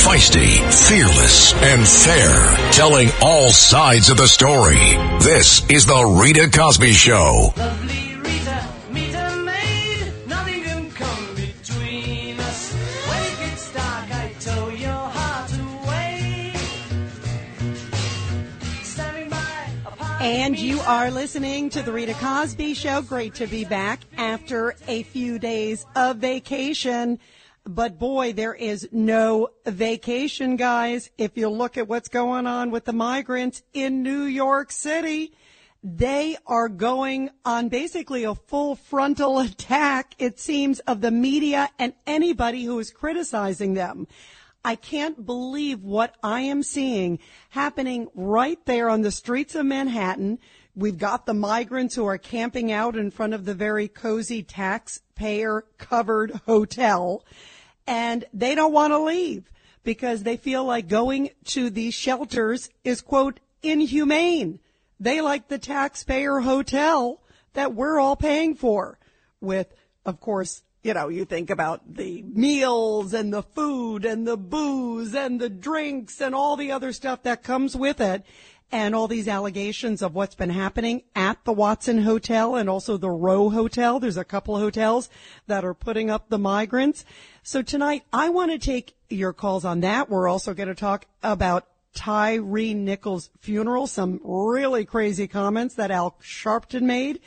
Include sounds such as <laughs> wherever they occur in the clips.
feisty, fearless, and fair, telling all sides of the story. This is the Rita Cosby Show. And you are listening to the Rita Cosby Show. Great to be back after a few days of vacation. But boy, there is no vacation, guys. If you look at what's going on with the migrants in New York City, they are going on basically a full frontal <laughs> attack, it seems, of the media and anybody who is criticizing them. I can't believe what I am seeing happening right there on the streets of Manhattan. We've got the migrants who are camping out in front of the very cozy taxpayer covered hotel and they don't want to leave because they feel like going to these shelters is quote inhumane. They like the taxpayer hotel that we're all paying for with, of course, you know, you think about the meals and the food and the booze and the drinks and all the other stuff that comes with it and all these allegations of what's been happening at the Watson Hotel and also the Row Hotel. There's a couple of hotels that are putting up the migrants. So tonight I want to take your calls on that. We're also going to talk about Tyre Nichols' funeral, some really crazy comments that Al Sharpton made.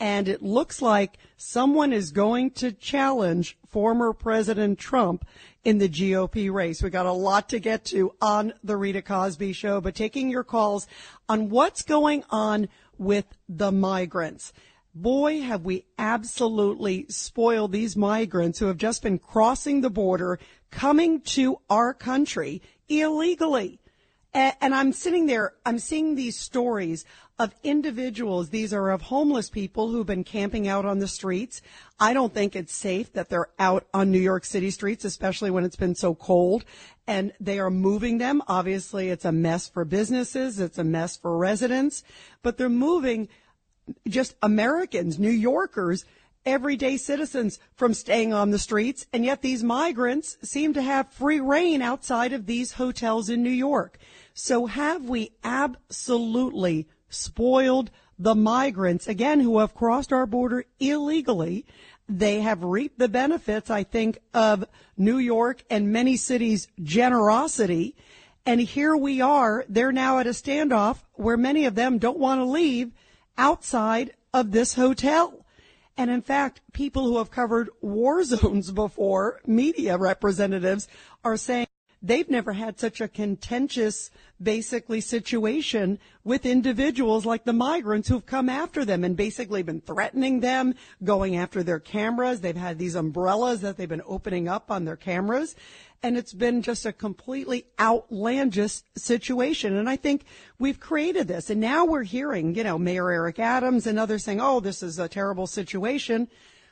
And it looks like someone is going to challenge former President Trump in the GOP race. We got a lot to get to on the Rita Cosby show, but taking your calls on what's going on with the migrants. Boy, have we absolutely spoiled these migrants who have just been crossing the border, coming to our country illegally. And I'm sitting there, I'm seeing these stories of individuals. These are of homeless people who've been camping out on the streets. I don't think it's safe that they're out on New York City streets, especially when it's been so cold and they are moving them. Obviously, it's a mess for businesses. It's a mess for residents, but they're moving just Americans, New Yorkers, everyday citizens from staying on the streets. And yet these migrants seem to have free reign outside of these hotels in New York. So have we absolutely spoiled the migrants, again, who have crossed our border illegally? They have reaped the benefits, I think, of New York and many cities' generosity. And here we are. They're now at a standoff where many of them don't want to leave outside of this hotel. And in fact, people who have covered war <laughs> zones before, media representatives, are saying they've never had such a contentious, basically, situation with individuals like the migrants who've come after them and basically been threatening them, going after their cameras. They've had these umbrellas that they've been opening up on their cameras. And it's been just a completely outlandish situation. And I think we've created this. And now we're hearing, you know, Mayor Eric Adams and others saying, oh, this is a terrible situation.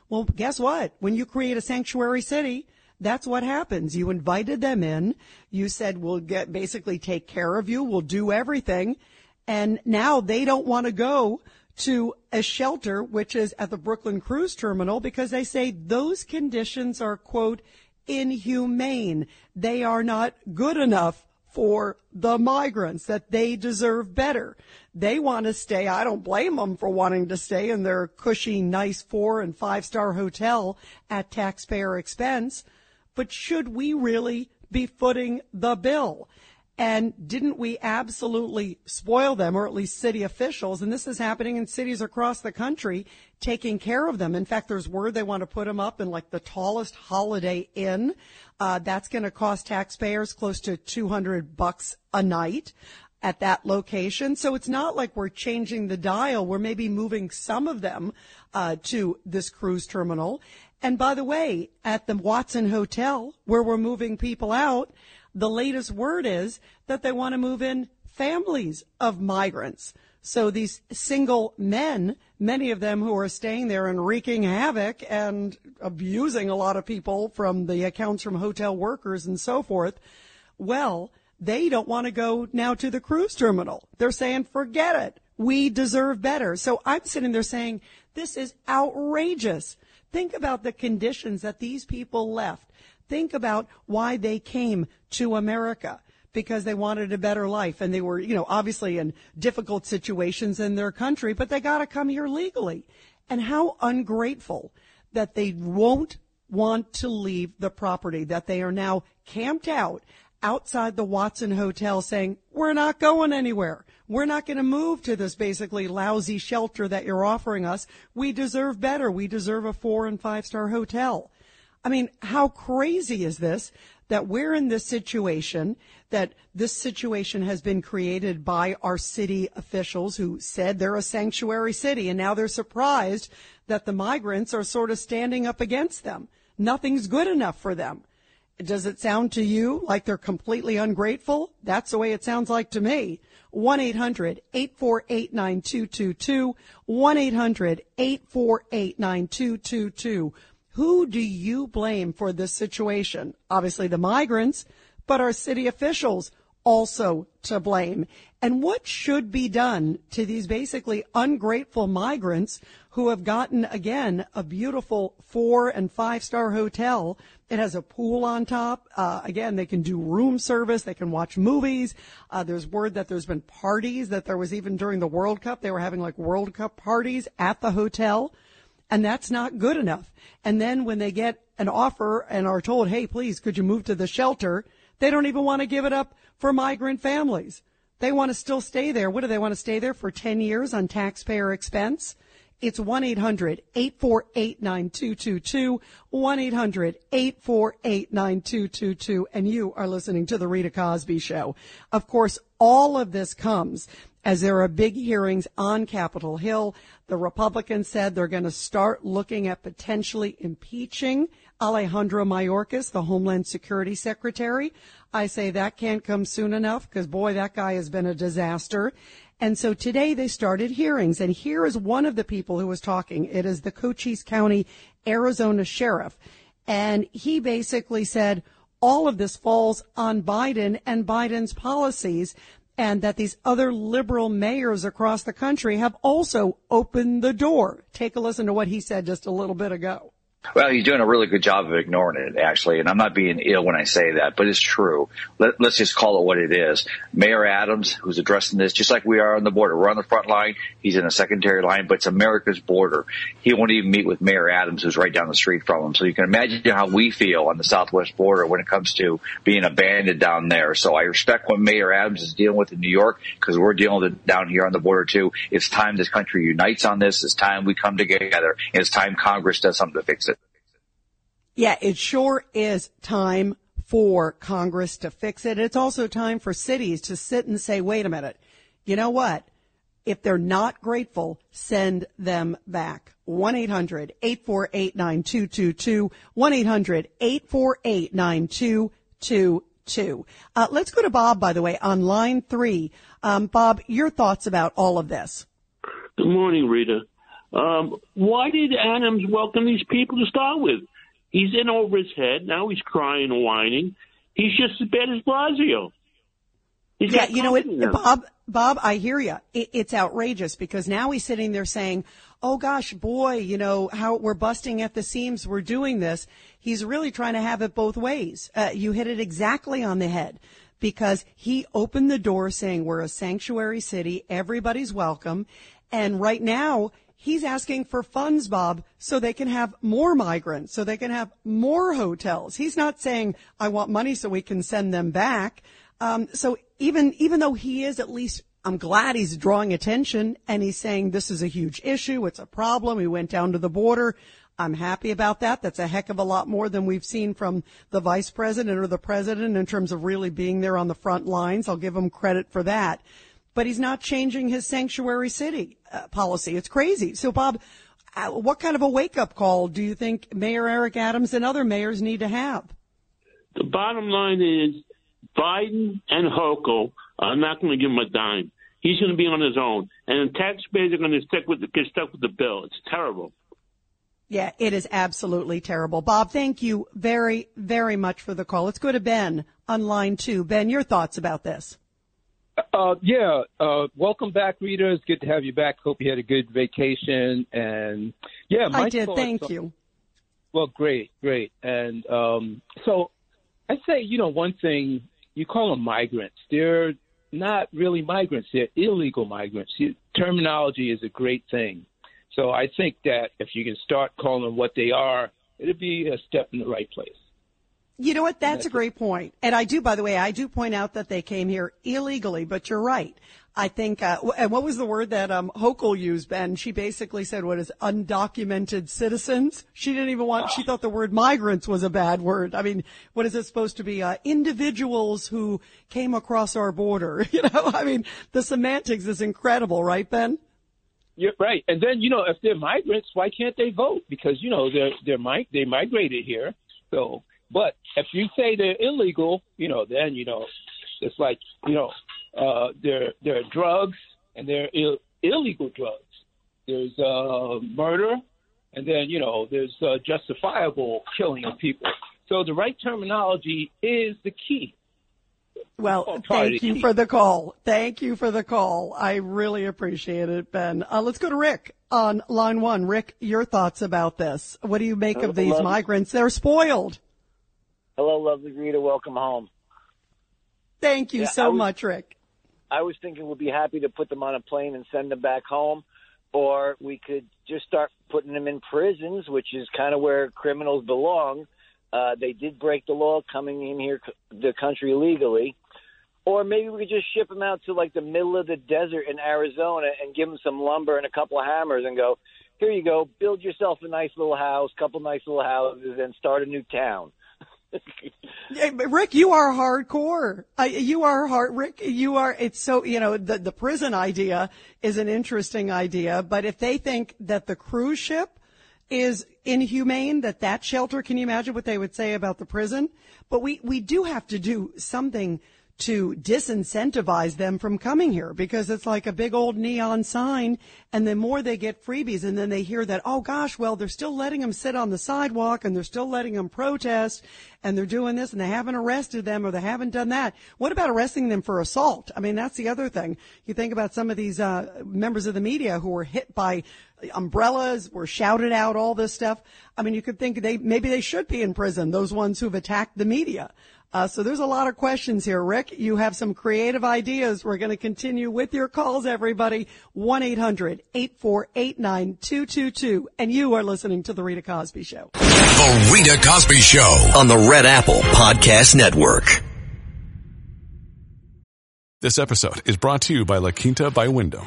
Well, guess what? When you create a sanctuary city, that's what happens. You invited them in. You said, we'll get, basically take care of you. We'll do everything. And now they don't want to go to a shelter, which is at the Brooklyn Cruise Terminal, because they say those conditions are, quote, inhumane. They are not good enough for the migrants, that they deserve better. They want to stay. I don't blame them for wanting to stay in their cushy, nice four and five star hotel at taxpayer expense but should we really be footing the bill? And didn't we absolutely spoil them, or at least city officials? And this is happening in cities across the country, taking care of them. In fact, there's word they want to put them up in like the tallest Holiday Inn. Uh, that's going to cost taxpayers close to 200 bucks a night at that location. So it's not like we're changing the dial. We're maybe moving some of them uh, to this cruise terminal. And by the way, at the Watson Hotel, where we're moving people out, the latest word is that they want to move in families of migrants. So these single men, many of them who are staying there and wreaking havoc and abusing a lot of people from the accounts from hotel workers and so forth, well, they don't want to go now to the cruise terminal. They're saying, forget it. We deserve better. So I'm sitting there saying, this is outrageous. Think about the conditions that these people left. Think about why they came to America because they wanted a better life and they were, you know, obviously in difficult situations in their country, but they got to come here legally. And how ungrateful that they won't want to leave the property, that they are now camped out outside the Watson Hotel saying, we're not going anywhere. We're not going to move to this basically lousy shelter that you're offering us. We deserve better. We deserve a four and five star hotel. I mean, how crazy is this that we're in this situation, that this situation has been created by our city officials who said they're a sanctuary city and now they're surprised that the migrants are sort of standing up against them. Nothing's good enough for them. Does it sound to you like they're completely ungrateful? That's the way it sounds like to me. 1-800-848-9222. 1-800-848-9222. Who do you blame for this situation? Obviously the migrants, but our city officials also to blame. And what should be done to these basically ungrateful migrants who have gotten again a beautiful four and five star hotel it has a pool on top. Uh, again, they can do room service. They can watch movies. Uh, there's word that there's been parties that there was even during the World Cup. They were having like World Cup parties at the hotel. And that's not good enough. And then when they get an offer and are told, hey, please, could you move to the shelter? They don't even want to give it up for migrant families. They want to still stay there. What do they want to stay there for 10 years on taxpayer expense? It's 1-800-848-9222, 1-800-848-9222, and you are listening to the Rita Cosby Show. Of course, all of this comes as there are big hearings on Capitol Hill. The Republicans said they're going to start looking at potentially impeaching Alejandro Mayorkas, the Homeland Security Secretary. I say that can't come soon enough because boy, that guy has been a disaster. And so today they started hearings, and here is one of the people who was talking. It is the Cochise County, Arizona sheriff. And he basically said all of this falls on Biden and Biden's policies and that these other liberal mayors across the country have also opened the door. Take a listen to what he said just a little bit ago. Well, he's doing a really good job of ignoring it, actually. And I'm not being ill when I say that, but it's true. Let, us just call it what it is. Mayor Adams, who's addressing this, just like we are on the border. We're on the front line. He's in a secondary line, but it's America's border. He won't even meet with Mayor Adams, who's right down the street from him. So you can imagine how we feel on the southwest border when it comes to being abandoned down there. So I respect what Mayor Adams is dealing with in New York because we're dealing with it down here on the border too. It's time this country unites on this. It's time we come together. It's time Congress does something to fix it. Yeah, it sure is time for Congress to fix it. It's also time for cities to sit and say, wait a minute, you know what? If they're not grateful, send them back. 1-800-848-9222. 1-800-848-9222. Uh, let's go to Bob, by the way, on line three. Um, Bob, your thoughts about all of this. Good morning, Rita. Um, why did Adams welcome these people to start with? He's in over his head. Now he's crying and whining. He's just as bad as Blasio. Yeah, you know Bob, Bob, I hear you. It, it's outrageous because now he's sitting there saying, oh gosh, boy, you know, how we're busting at the seams. We're doing this. He's really trying to have it both ways. Uh, you hit it exactly on the head because he opened the door saying we're a sanctuary city. Everybody's welcome. And right now He's asking for funds, Bob, so they can have more migrants, so they can have more hotels. He's not saying, I want money so we can send them back. Um, so even, even though he is at least I'm glad he's drawing attention and he's saying this is a huge issue. It's a problem. We went down to the border. I'm happy about that. That's a heck of a lot more than we've seen from the vice president or the president in terms of really being there on the front lines. I'll give him credit for that but he's not changing his sanctuary city uh, policy. It's crazy. So, Bob, uh, what kind of a wake up call do you think Mayor Eric Adams and other mayors need to have? The bottom line is Biden and Hochul are not going to give him a dime. He's going to be on his own, and the taxpayers are going to stick with the, get stuck with the bill. It's terrible. Yeah, it is absolutely terrible. Bob, thank you very, very much for the call. Let's go to Ben on line two. Ben, your thoughts about this? Uh, yeah, uh, welcome back, Rita. It's good to have you back. Hope you had a good vacation. And yeah, I did. Thank you. Well, great, great. And um, so I say, you know, one thing you call them migrants. They're not really migrants. They're illegal migrants. Terminology is a great thing. So I think that if you can start calling them what they are, it'd be a step in the right place. You know what? That's a great point. And I do, by the way, I do point out that they came here illegally, but you're right. I think, uh, and what was the word that, um, Hochul used, Ben? She basically said what is undocumented citizens. She didn't even want, she thought the word migrants was a bad word. I mean, what is it supposed to be? Uh, individuals who came across our border. <laughs> You know, I mean, the semantics is incredible, right, Ben? You're right. And then, you know, if they're migrants, why can't they vote? Because, you know, they're, they're, mi- they migrated here. So, but if you say they're illegal, you know, then you know, it's like you know, uh, there there are drugs and there are Ill- illegal drugs. There's uh, murder, and then you know, there's uh, justifiable killing of people. So the right terminology is the key. Well, thank you for the call. Thank you for the call. I really appreciate it, Ben. Uh, let's go to Rick on line one. Rick, your thoughts about this? What do you make of these migrants? They're spoiled. Hello, lovely Rita. Welcome home. Thank you yeah, so was, much, Rick. I was thinking we'd be happy to put them on a plane and send them back home, or we could just start putting them in prisons, which is kind of where criminals belong. Uh, they did break the law coming in here, the country legally. Or maybe we could just ship them out to like the middle of the desert in Arizona and give them some lumber and a couple of hammers and go, here you go, build yourself a nice little house, couple nice little houses, and start a new town. Rick, you are hardcore. You are hard, Rick. You are. It's so you know the the prison idea is an interesting idea, but if they think that the cruise ship is inhumane, that that shelter, can you imagine what they would say about the prison? But we we do have to do something to disincentivize them from coming here because it's like a big old neon sign. And the more they get freebies and then they hear that, oh gosh, well, they're still letting them sit on the sidewalk and they're still letting them protest and they're doing this and they haven't arrested them or they haven't done that. What about arresting them for assault? I mean, that's the other thing. You think about some of these, uh, members of the media who were hit by umbrellas, were shouted out, all this stuff. I mean, you could think they, maybe they should be in prison, those ones who've attacked the media. Uh, so there's a lot of questions here. Rick, you have some creative ideas. We're going to continue with your calls, everybody. 1-800-848-9222. And you are listening to The Rita Cosby Show. The Rita Cosby Show on the Red Apple Podcast Network. This episode is brought to you by La Quinta by Wyndham.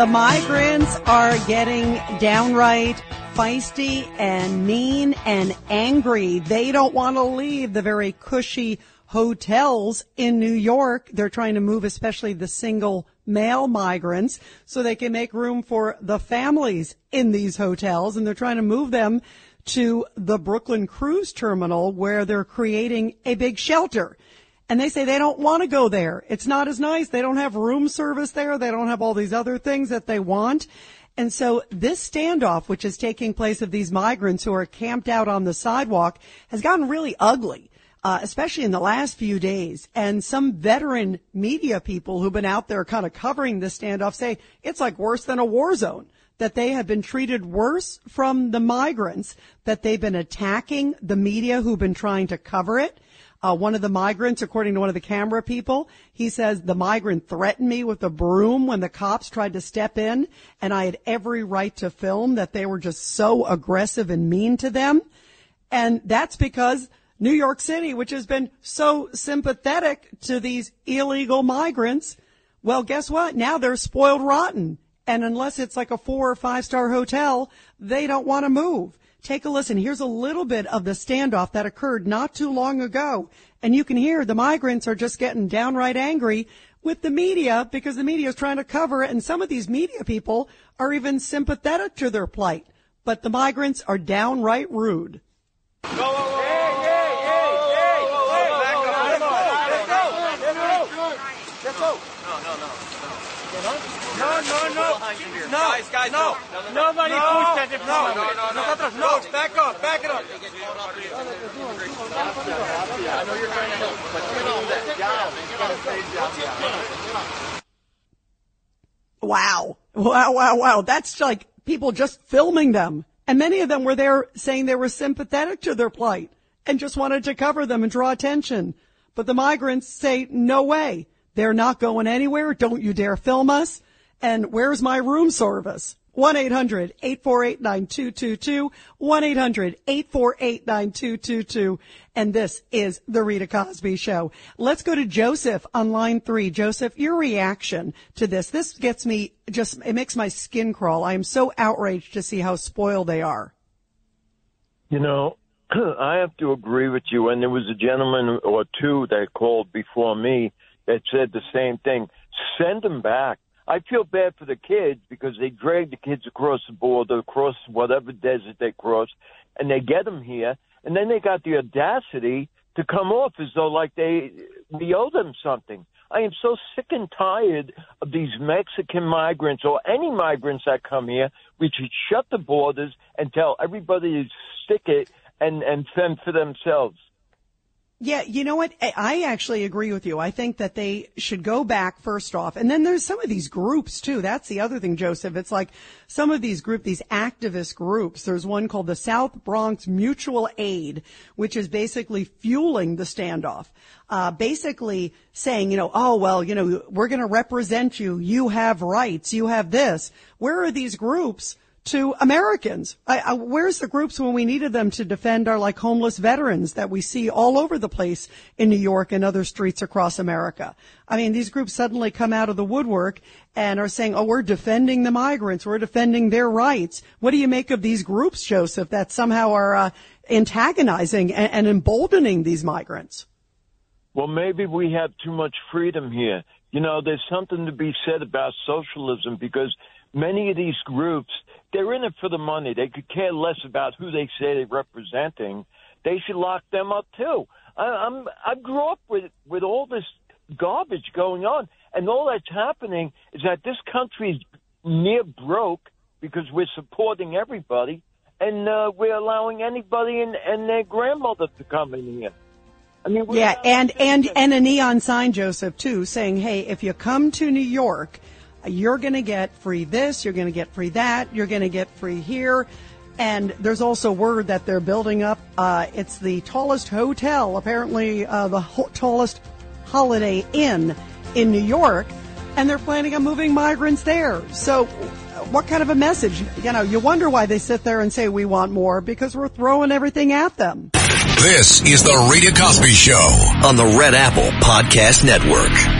the migrants are getting downright feisty and mean and angry. They don't want to leave the very cushy hotels in New York. They're trying to move especially the single male migrants so they can make room for the families in these hotels and they're trying to move them to the Brooklyn cruise terminal where they're creating a big shelter and they say they don't want to go there. It's not as nice. They don't have room service there. They don't have all these other things that they want. And so this standoff, which is taking place of these migrants who are camped out on the sidewalk, has gotten really ugly. Uh, especially in the last few days. And some veteran media people who've been out there kind of covering this standoff say it's like worse than a war zone. That they have been treated worse from the migrants, that they've been attacking the media who've been trying to cover it Uh, one of the migrants, according to one of the camera people, he says the migrant threatened me with a broom when the cops tried to step in and I had every right to film that they were just so aggressive and mean to them. And that's because New York City, which has been so sympathetic to these illegal migrants, well, guess what? Now they're spoiled rotten. And unless it's like a four or five star hotel, they don't want to move. Take a listen. Here's a little bit of the standoff that occurred not too long ago. And you can hear the migrants are just getting downright angry with the media because the media is trying to cover it. And some of these media people are even sympathetic to their plight. But the migrants are downright rude no, no. No, guys, guys, no. Nobody no. pushed that in No, front no, of no, us. no. Nosotros no. Coach, back up, back it up. Wow. Wow, wow, wow. That's like people just filming them. And many of them were there saying they were sympathetic to their plight and just wanted to cover them and draw attention. But the migrants say, no way. They're not going anywhere. Don't you dare film us. And where's my room service? 1-800-848-9222, 1-800-848-9222. And this is the Rita Cosby Show. Let's go to Joseph on line three. Joseph, your reaction to this. This gets me just, it makes my skin crawl. I am so outraged to see how spoiled they are. You know, <clears throat> I have to agree with you. And there was a gentleman or two that called before me that said the same thing. Send them back. I feel bad for the kids because they drag the kids across the border, across whatever desert they cross, and they get them here, and then they got the audacity to come off as though like they we owe them something. I am so sick and tired of these Mexican migrants or any migrants that come here. We should shut the borders and tell everybody to stick it and and fend for themselves. Yeah, you know what? I- actually agree with you. I think that they should go back first off. And then there's some of these groups too. That's the other thing, Joseph. It's like some of these group, these activist groups. There's one called the South Bronx Mutual Aid, which is basically fueling the standoff. Uh, basically saying, you know, oh, well, you know, we're going to represent you. You have rights. You have this. Where are these groups? To Americans. I, I, where's the groups when we needed them to defend our like homeless veterans that we see all over the place in New York and other streets across America? I mean, these groups suddenly come out of the woodwork and are saying, "Oh, we're defending the migrants. We're defending their rights." What do you make of these groups, Joseph, that somehow are uh, antagonizing and, and emboldening these migrants? Well, maybe we have too much freedom here. You know, there's something to be said about socialism because many of these groups, they're in it for the money. They could care less about who they say they're representing. They should lock them up too. I, I'm I grew up with with all this garbage going on, and all that's happening is that this country is near broke because we're supporting everybody, and uh, we're allowing anybody and, and their grandmother to come in here. I mean, Yeah, and and and a neon sign, Joseph, too, saying, "Hey, if you come to New York, you're going to get free this, you're going to get free that, you're going to get free here." And there's also word that they're building up. Uh, it's the tallest hotel, apparently uh, the ho- tallest Holiday Inn in New York, and they're planning on moving migrants there. So, what kind of a message? You know, you wonder why they sit there and say we want more because we're throwing everything at them. This is the Rita Cosby Show. on the Red Apple Podcast Network.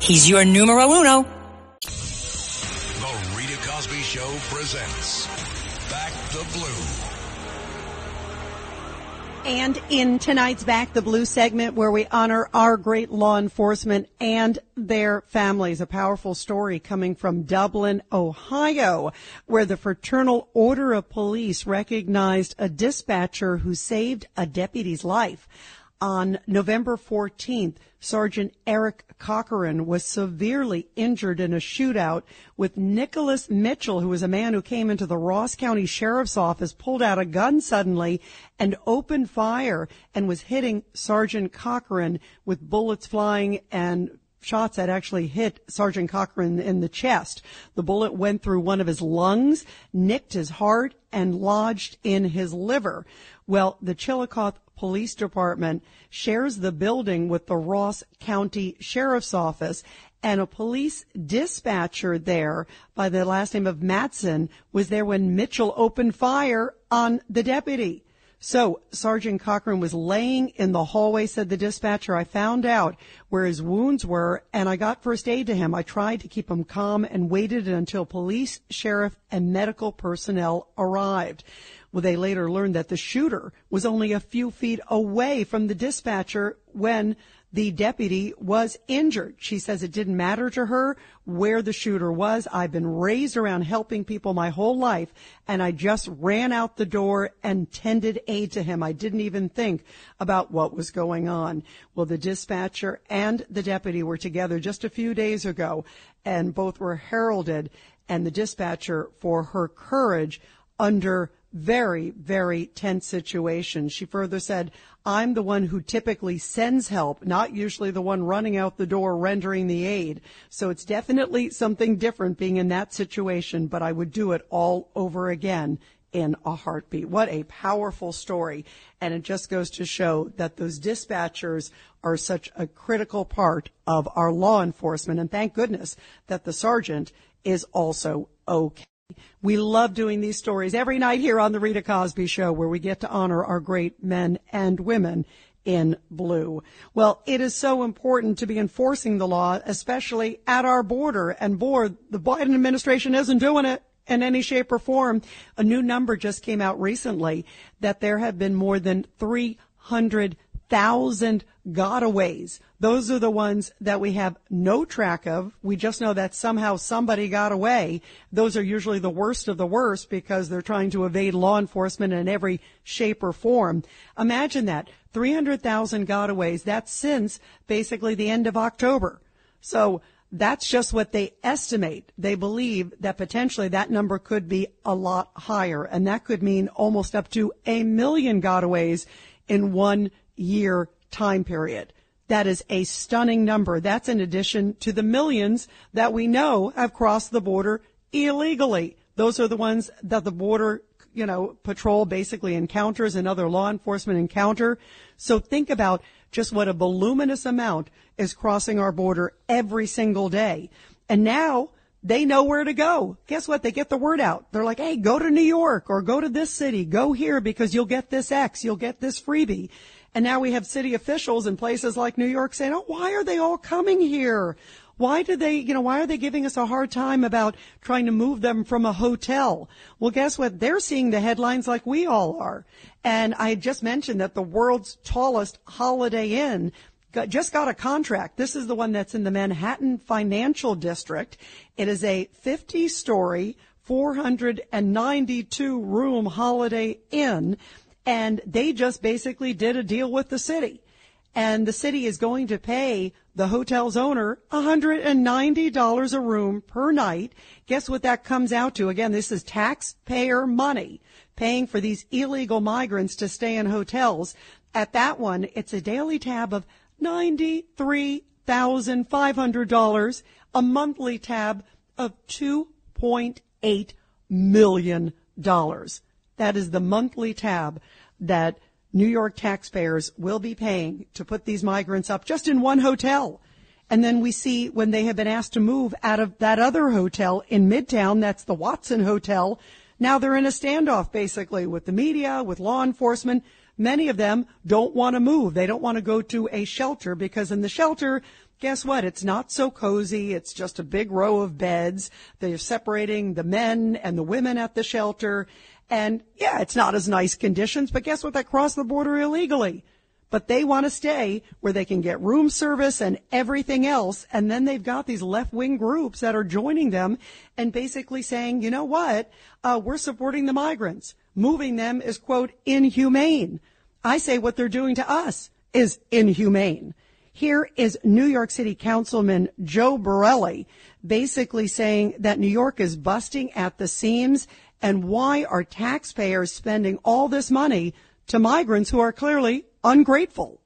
He's your numero uno. The Rita Cosby Show presents Back the Blue. And in tonight's Back the Blue segment where we honor our great law enforcement and their families, a powerful story coming from Dublin, Ohio, where the Fraternal Order of Police recognized a dispatcher who saved a deputy's life. On November 14th, Sergeant Eric Cochran was severely injured in a shootout with Nicholas Mitchell, who was a man who came into the Ross County Sheriff's Office, pulled out a gun suddenly and opened fire and was hitting Sergeant Cochran with bullets flying and shots that actually hit Sergeant Cochran in the chest. The bullet went through one of his lungs, nicked his heart, and lodged in his liver. Well, the Chillicothe Police Department shares the building with the Ross County Sheriff's Office and a police dispatcher there by the last name of Matson was there when Mitchell opened fire on the deputy. So Sergeant Cochran was laying in the hallway, said the dispatcher. I found out where his wounds were and I got first aid to him. I tried to keep him calm and waited until police, sheriff, and medical personnel arrived. Well, they later learned that the shooter was only a few feet away from the dispatcher when the deputy was injured. She says it didn't matter to her where the shooter was. I've been raised around helping people my whole life and I just ran out the door and tended aid to him. I didn't even think about what was going on. Well, the dispatcher and the deputy were together just a few days ago and both were heralded and the dispatcher for her courage under very, very tense situation. She further said, I'm the one who typically sends help, not usually the one running out the door rendering the aid. So it's definitely something different being in that situation, but I would do it all over again in a heartbeat. What a powerful story. And it just goes to show that those dispatchers are such a critical part of our law enforcement. And thank goodness that the sergeant is also okay. We love doing these stories every night here on the Rita Cosby Show where we get to honor our great men and women in blue. Well, it is so important to be enforcing the law, especially at our border. And boy, the Biden administration isn't doing it in any shape or form. A new number just came out recently that there have been more than 300 thousand gotaways. Those are the ones that we have no track of. We just know that somehow somebody got away. Those are usually the worst of the worst because they're trying to evade law enforcement in every shape or form. Imagine that. 300,000 gotaways. That's since basically the end of October. So that's just what they estimate. They believe that potentially that number could be a lot higher and that could mean almost up to a million gotaways in one year time period. That is a stunning number. That's in addition to the millions that we know have crossed the border illegally. Those are the ones that the border, you know, patrol basically encounters and other law enforcement encounter. So think about just what a voluminous amount is crossing our border every single day. And now they know where to go. Guess what? They get the word out. They're like, hey, go to New York or go to this city. Go here because you'll get this X. You'll get this freebie. And now we have city officials in places like New York saying, oh, why are they all coming here? Why do they, you know, why are they giving us a hard time about trying to move them from a hotel? Well, guess what? They're seeing the headlines like we all are. And I just mentioned that the world's tallest Holiday Inn got, just got a contract. This is the one that's in the Manhattan Financial District. It is a 50 story, 492 room Holiday Inn and they just basically did a deal with the city. And the city is going to pay the hotel's owner $190 a room per night. Guess what that comes out to? Again, this is taxpayer money paying for these illegal migrants to stay in hotels. At that one, it's a daily tab of $93,500, a monthly tab of $2.8 million. That is the monthly tab that New York taxpayers will be paying to put these migrants up just in one hotel. And then we see when they have been asked to move out of that other hotel in Midtown, that's the Watson Hotel. Now they're in a standoff basically with the media, with law enforcement. Many of them don't want to move. They don't want to go to a shelter because in the shelter, Guess what? It's not so cozy. It's just a big row of beds. They're separating the men and the women at the shelter. And yeah, it's not as nice conditions, but guess what? They cross the border illegally. But they want to stay where they can get room service and everything else. And then they've got these left wing groups that are joining them and basically saying, you know what? Uh, we're supporting the migrants. Moving them is quote inhumane. I say what they're doing to us is inhumane. Here is New York City Councilman Joe Borelli basically saying that New York is busting at the seams and why are taxpayers spending all this money to migrants who are clearly ungrateful?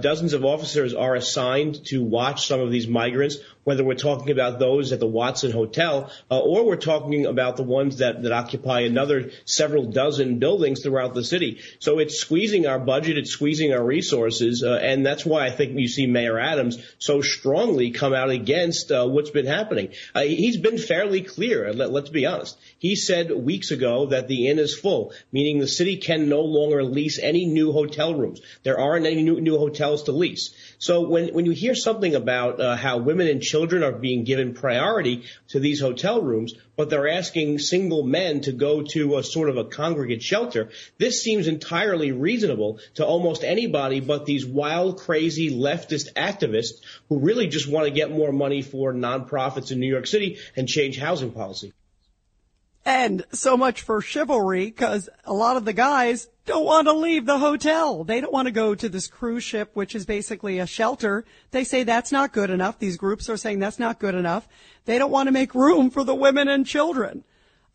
Dozens of officers are assigned to watch some of these migrants whether we're talking about those at the Watson Hotel uh, or we're talking about the ones that, that occupy another several dozen buildings throughout the city. So it's squeezing our budget, it's squeezing our resources, uh, and that's why I think you see Mayor Adams so strongly come out against uh, what's been happening. Uh, he's been fairly clear, let, let's be honest. He said weeks ago that the inn is full, meaning the city can no longer lease any new hotel rooms. There aren't any new, new hotels to lease. So when, when you hear something about uh, how women and children are being given priority to these hotel rooms, but they're asking single men to go to a sort of a congregate shelter, this seems entirely reasonable to almost anybody but these wild, crazy leftist activists who really just want to get more money for nonprofits in New York City and change housing policy. And so much for chivalry because a lot of the guys don't want to leave the hotel. They don't want to go to this cruise ship, which is basically a shelter. They say that's not good enough. These groups are saying that's not good enough. They don't want to make room for the women and children.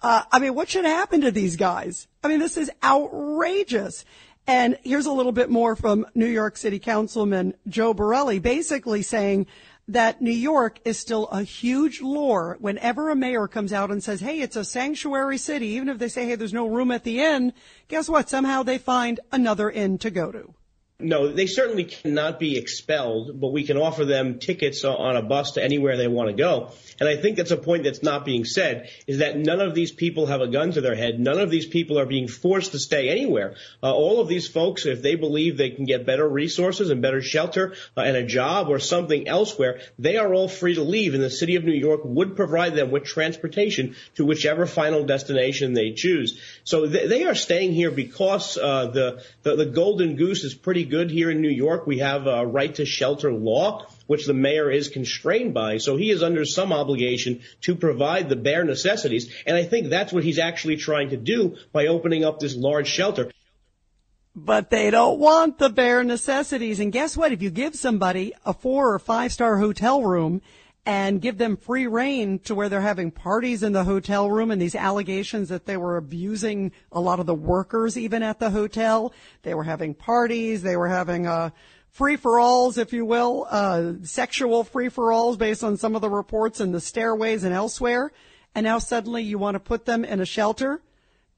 Uh, I mean, what should happen to these guys? I mean, this is outrageous. And here's a little bit more from New York City Councilman Joe Borelli, basically saying that New York is still a huge lure whenever a mayor comes out and says, hey, it's a sanctuary city, even if they say, hey, there's no room at the inn, guess what? Somehow they find another inn to go to. No, they certainly cannot be expelled, but we can offer them tickets on a bus to anywhere they want to go. And I think that's a point that's not being said is that none of these people have a gun to their head. None of these people are being forced to stay anywhere. Uh, all of these folks, if they believe they can get better resources and better shelter uh, and a job or something elsewhere, they are all free to leave. And the city of New York would provide them with transportation to whichever final destination they choose. So th- they are staying here because uh, the, the the golden goose is pretty good here in New York. We have a right to shelter law, which the mayor is constrained by. So he is under some obligation to provide the bare necessities. And I think that's what he's actually trying to do by opening up this large shelter. But they don't want the bare necessities. And guess what? If you give somebody a four or five star hotel room and give them free reign to where they're having parties in the hotel room and these allegations that they were abusing a lot of the workers even at the hotel. They were having parties. They were having, uh, free for alls, if you will, uh, sexual free for alls based on some of the reports in the stairways and elsewhere. And now suddenly you want to put them in a shelter.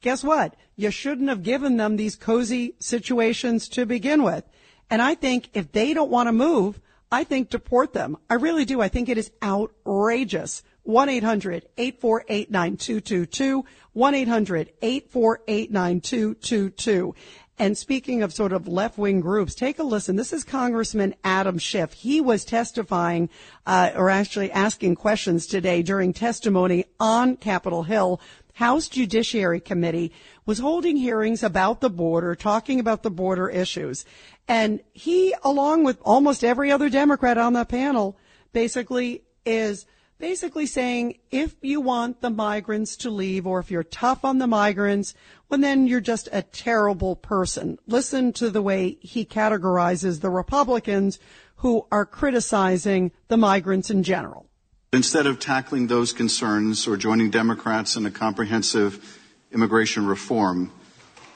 Guess what? You shouldn't have given them these cozy situations to begin with. And I think if they don't want to move, I think deport them. I really do. I think it is outrageous. 1-800-848-9222. 1-800-848-9222. And speaking of sort of left-wing groups, take a listen. This is Congressman Adam Schiff. He was testifying, uh, or actually asking questions today during testimony on Capitol Hill. House Judiciary Committee was holding hearings about the border, talking about the border issues. And he, along with almost every other Democrat on the panel, basically is basically saying if you want the migrants to leave or if you're tough on the migrants, well then you're just a terrible person. Listen to the way he categorizes the Republicans who are criticizing the migrants in general. Instead of tackling those concerns or joining Democrats in a comprehensive immigration reform,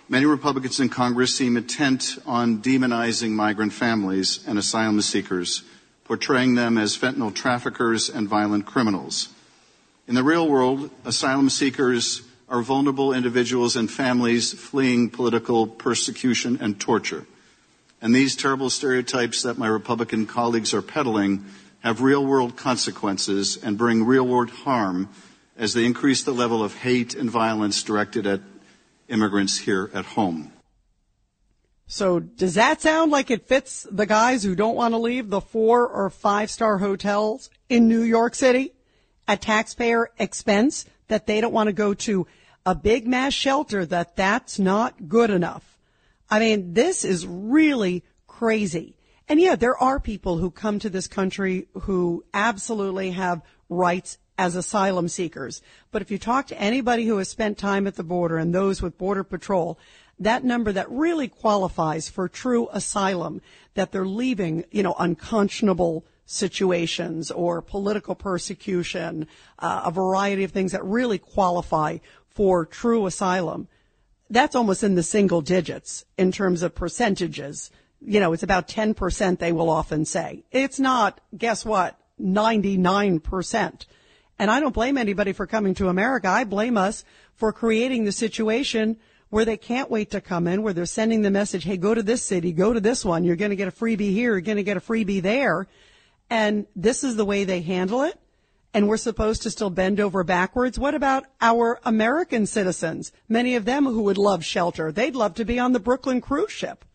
Many Republicans in Congress seem intent on demonizing migrant families and asylum seekers, portraying them as fentanyl traffickers and violent criminals. In the real world, asylum seekers are vulnerable individuals and families fleeing political persecution and torture. And these terrible stereotypes that my Republican colleagues are peddling have real world consequences and bring real world harm as they increase the level of hate and violence directed at immigrants here at home. So does that sound like it fits the guys who don't want to leave the four or five star hotels in New York City at taxpayer expense that they don't want to go to a big mass shelter that that's not good enough? I mean, this is really crazy. And yeah, there are people who come to this country who absolutely have rights as asylum seekers. But if you talk to anybody who has spent time at the border and those with border patrol, that number that really qualifies for true asylum, that they're leaving, you know, unconscionable situations or political persecution, uh, a variety of things that really qualify for true asylum. That's almost in the single digits in terms of percentages. You know, it's about 10% they will often say. It's not, guess what, 99%. And I don't blame anybody for coming to America. I blame us for creating the situation where they can't wait to come in, where they're sending the message, hey, go to this city, go to this one. You're going to get a freebie here. You're going to get a freebie there. And this is the way they handle it. And we're supposed to still bend over backwards. What about our American citizens? Many of them who would love shelter. They'd love to be on the Brooklyn cruise ship.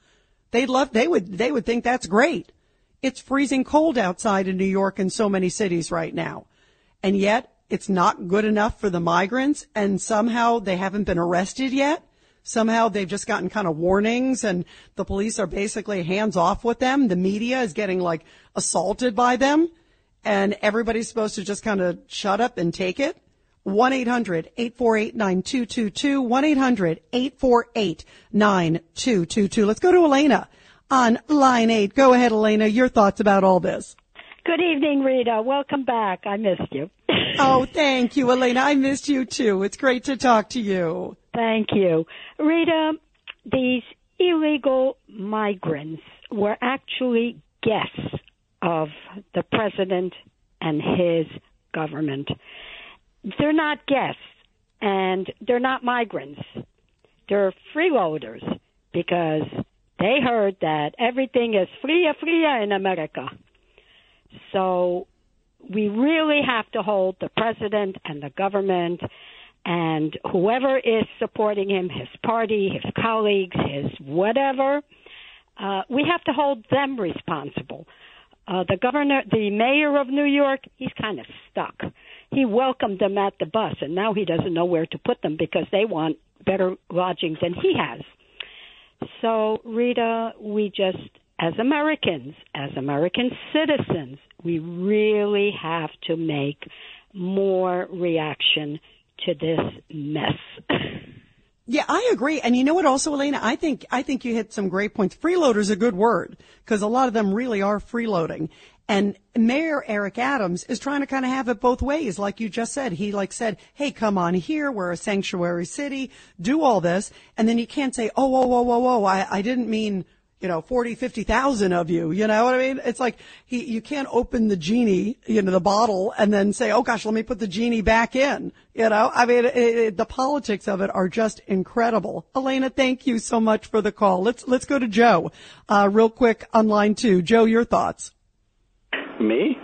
They'd love, they would, they would think that's great. It's freezing cold outside in New York and so many cities right now. And yet it's not good enough for the migrants and somehow they haven't been arrested yet. Somehow they've just gotten kind of warnings and the police are basically hands off with them. The media is getting like assaulted by them and everybody's supposed to just kind of shut up and take it. 1-800-848-9222, 1-800-848-9222. Let's go to Elena on line eight. Go ahead, Elena. Your thoughts about all this. Good evening, Rita. Welcome back. I missed you. <laughs> oh, thank you, Elena. I missed you too. It's great to talk to you. Thank you. Rita, these illegal migrants were actually guests of the president and his government. They're not guests and they're not migrants. They're freeloaders because they heard that everything is fria fria in America. So we really have to hold the president and the government and whoever is supporting him, his party, his colleagues, his whatever, uh, we have to hold them responsible. Uh, the governor, the mayor of New York, he's kind of stuck. He welcomed them at the bus, and now he doesn't know where to put them because they want better lodgings than he has. So, Rita, we just, as Americans, as American citizens, we really have to make more reaction to this mess. <laughs> Yeah, I agree. And you know what also, Elena? I think, I think you hit some great points. Freeloader is a good word because a lot of them really are freeloading. And Mayor Eric Adams is trying to kind of have it both ways. Like you just said, he like said, Hey, come on here. We're a sanctuary city. Do all this. And then you can't say, Oh, whoa, whoa, whoa, whoa. I, I didn't mean you know, 40, 50,000 of you, you know what I mean? It's like he, you can't open the genie, you know, the bottle and then say, oh gosh, let me put the genie back in, you know? I mean, it, it, the politics of it are just incredible. Elena, thank you so much for the call. Let's, let's go to Joe, uh, real quick on line two. Joe, your thoughts? Me?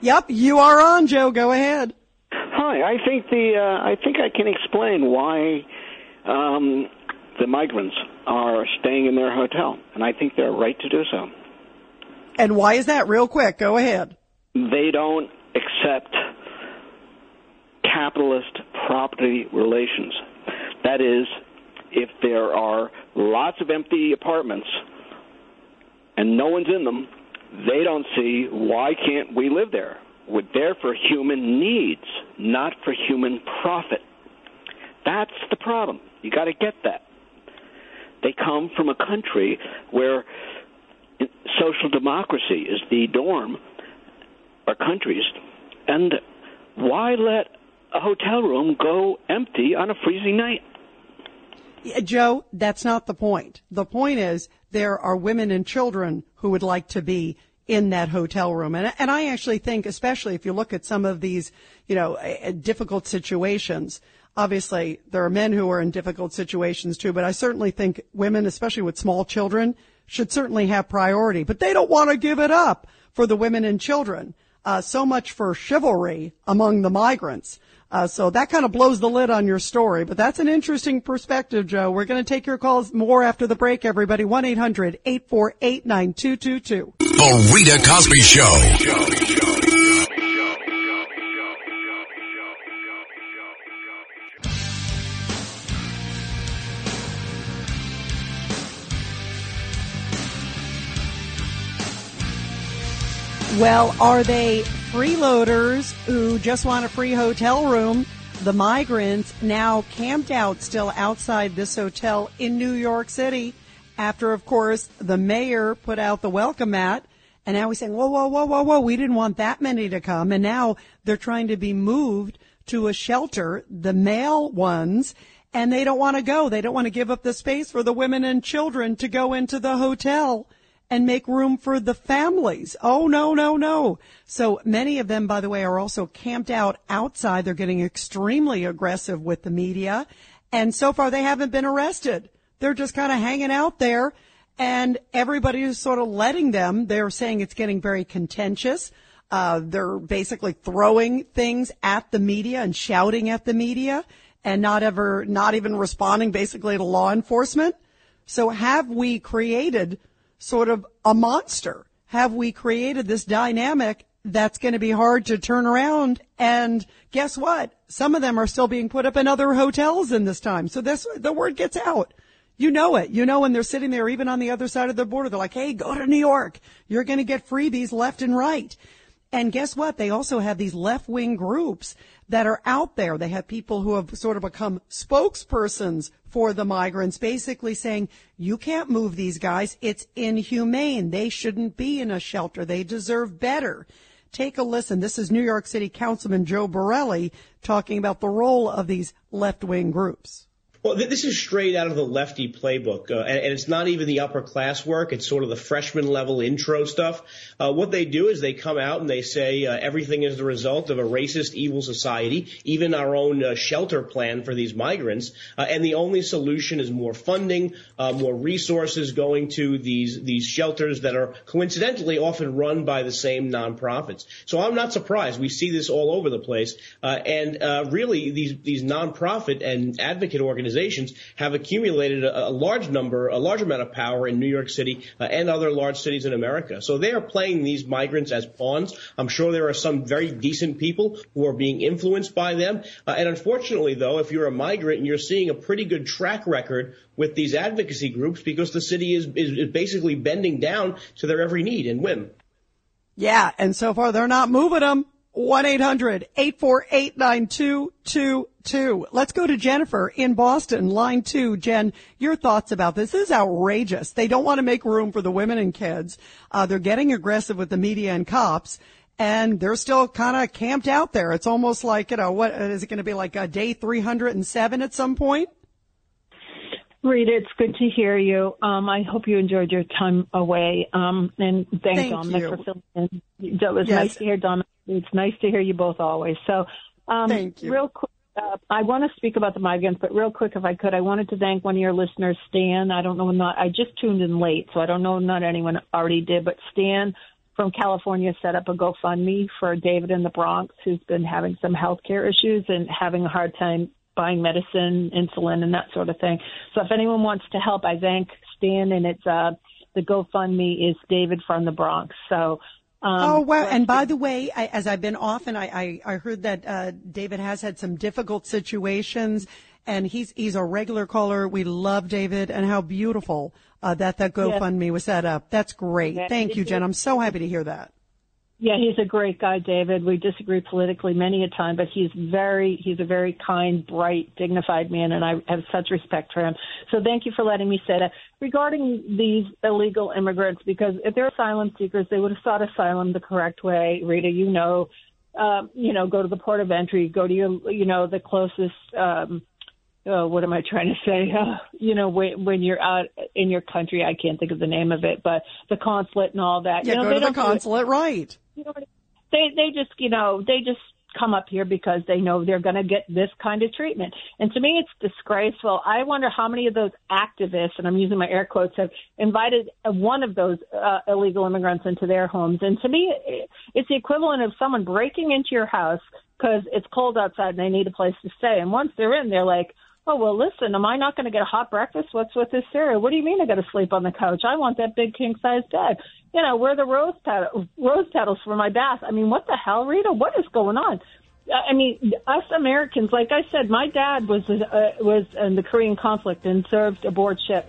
Yep, you are on, Joe. Go ahead. Hi, I think the, uh, I think I can explain why, um, the migrants are staying in their hotel, and I think they're right to do so. And why is that? Real quick, go ahead. They don't accept capitalist property relations. That is, if there are lots of empty apartments and no one's in them, they don't see why can't we live there? We're there for human needs, not for human profit. That's the problem. You got to get that. They come from a country where social democracy is the norm, or countries, and why let a hotel room go empty on a freezing night? Joe, that's not the point. The point is there are women and children who would like to be in that hotel room. And, and I actually think, especially if you look at some of these, you know, difficult situations, obviously there are men who are in difficult situations too, but I certainly think women, especially with small children, should certainly have priority, but they don't want to give it up for the women and children. Uh, so much for chivalry among the migrants. Uh, so that kind of blows the lid on your story, but that's an interesting perspective, Joe. We're going to take your calls more after the break, everybody. 1-800-848-9222. The Rita Cosby Show. Well, are they freeloaders who just want a free hotel room? The migrants now camped out still outside this hotel in New York City after, of course, the mayor put out the welcome mat. And now he's saying, whoa, whoa, whoa, whoa, whoa, we didn't want that many to come. And now they're trying to be moved to a shelter, the male ones, and they don't want to go. They don't want to give up the space for the women and children to go into the hotel and make room for the families. Oh, no, no, no. So many of them, by the way, are also camped out outside. They're getting extremely aggressive with the media. And so far they haven't been arrested. They're just kind of hanging out there and everybody is sort of letting them. They're saying it's getting very contentious. Uh, they're basically throwing things at the media and shouting at the media and not ever, not even responding basically to law enforcement. So have we created sort of a monster? Have we created this dynamic that's going to be hard to turn around? And guess what? Some of them are still being put up in other hotels in this time. So this, the word gets out. You know it. You know when they're sitting there, even on the other side of the border, they're like, hey, go to New York. You're going to get freebies left and right. And guess what? They also have these left wing groups that are out there. They have people who have sort of become spokespersons for the migrants, basically saying, you can't move these guys. It's inhumane. They shouldn't be in a shelter. They deserve better. Take a listen. This is New York City Councilman Joe Borelli talking about the role of these left wing groups. Well, this is straight out of the lefty playbook, uh, and, and, it's not even the upper class work. It's sort of the freshman level intro stuff. Uh, what they do is they come out and they say uh, everything is the result of a racist, evil society, even our own uh, shelter plan for these migrants, uh, and the only solution is more funding, uh, more resources going to these these shelters that are coincidentally often run by the same nonprofits. So I'm not surprised. We see this all over the place, and really these these nonprofit and advocate organizations organizations have accumulated a, a large number, a large amount of power in New York City uh, and other large cities in America. So they are playing these migrants as pawns. I'm sure there are some very decent people who are being influenced by them. Uh, and unfortunately, though, if you're a migrant and you're seeing a pretty good track record with these advocacy groups because the city is, is, is basically bending down to their every need and whim. Yeah, and so far they're not moving them. 1-800-848-9222. Let's go to Jennifer in Boston, line two. Jen, your thoughts about this. This is outrageous. They don't want to make room for the women and kids. Uh, they're getting aggressive with the media and cops and they're still kind of camped out there. It's almost like, you know, what is it going to be like a day 307 at some point? Rita, it's good to hear you. Um, I hope you enjoyed your time away. Um, and thank, thank Dominic you. for filling in. That was Yes. nice to hear, Dominic. It's nice to hear you both always. So, um, Thank you. real quick, uh, I want to speak about the migrants, but real quick, if I could, I wanted to thank one of your listeners, Stan. I don't know, not I just tuned in late, so I don't know, not anyone already did, but Stan from California set up a GoFundMe for David in the Bronx, who's been having some health care issues and having a hard time buying medicine, insulin, and that sort of thing. So if anyone wants to help, I thank Stan, and it's uh, the GoFundMe is David from the Bronx. So. Um, oh wow! And by the way, I, as I've been off, and I, I, I heard that uh, David has had some difficult situations, and he's he's a regular caller. We love David, and how beautiful uh, that that GoFundMe was set up. That's great. Yeah, Thank you, Jen. I'm so happy to hear that. Yeah, he's a great guy, David. We disagree politically many a time, but he's very he's a very kind, bright, dignified man, and I have such respect for him. So thank you for letting me say that. Regarding these illegal immigrants, because if they're asylum seekers, they would have sought asylum the correct way. Rita, you know, um, you know, go to the port of entry, go to your, you know, the closest. Um, oh, what am I trying to say? <laughs> Uh, you know, when, when you're out in your country, I can't think of the name of it, but the consulate and all that. Yeah, you know, go they to the don't do it- consulate, right? you know, they they just you know they just come up here because they know they're going to get this kind of treatment. And to me, it's disgraceful. I wonder how many of those activists, and I'm using my air quotes, have invited one of those uh, illegal immigrants into their homes. And to me, it's the equivalent of someone breaking into your house, because it's cold outside and they need a place to stay. And once they're in, they're like, oh, well, listen, am I not going to get a hot breakfast? What's with this cereal? What do you mean I got to sleep on the couch? I want that big king size bed. You know, where the rose, pet- rose petals for my bath? I mean, what the hell, Rita? What is going on? I mean, us Americans, like I said, my dad was uh, was in the Korean conflict and served aboard ship,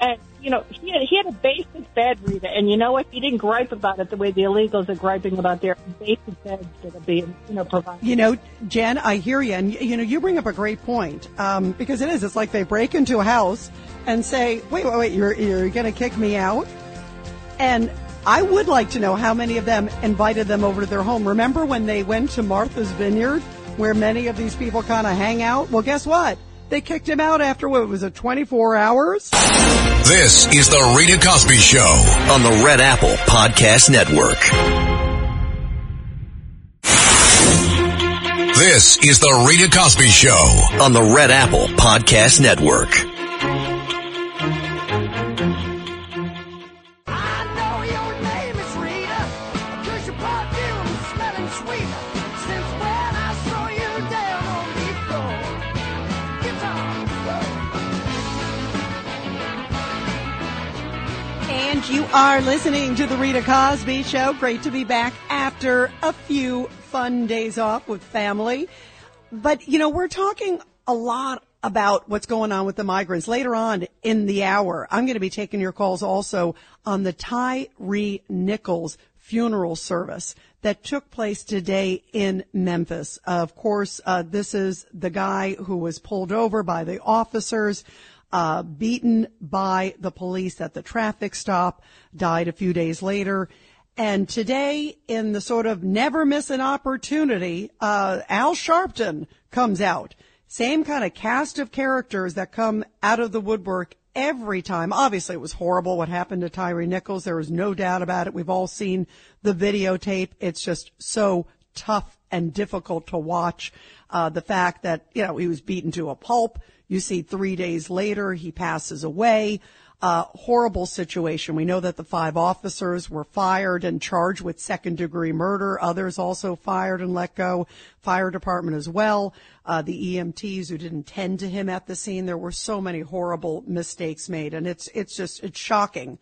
and you know he had he had a basic bed, Rita, and you know what? He didn't gripe about it the way the illegals are griping about their basic beds that are being you know provided. You know, Jen, I hear you, and you know you bring up a great point um, because it is. It's like they break into a house and say, "Wait, wait, wait, you're you're going to kick me out," and I would like to know how many of them invited them over to their home. Remember when they went to Martha's Vineyard, where many of these people kind of hang out? Well, guess what? They kicked him out after what was it, 24 hours? This is the Rita Cosby Show on the Red Apple Podcast Network. This is the Rita Cosby Show on the Red Apple Podcast Network. You are listening to the Rita Cosby Show. Great to be back after a few fun days off with family. But, you know, we're talking a lot about what's going on with the migrants. Later on in the hour, I'm going to be taking your calls also on the Tyre Nichols funeral service that took place today in Memphis. Of course, uh, this is the guy who was pulled over by the officers uh, beaten by the police at the traffic stop, died a few days later. And today, in the sort of never miss an opportunity, uh, Al Sharpton comes out. Same kind of cast of characters that come out of the woodwork every time. Obviously, it was horrible what happened to Tyre Nichols. There was no doubt about it. We've all seen the videotape. It's just so tough and difficult to watch. Uh, the fact that, you know, he was beaten to a pulp. You see three days later, he passes away. Uh, horrible situation. We know that the five officers were fired and charged with second degree murder. Others also fired and let go. Fire department as well. Uh, the EMTs who didn't tend to him at the scene. There were so many horrible mistakes made and it's, it's just, it's shocking.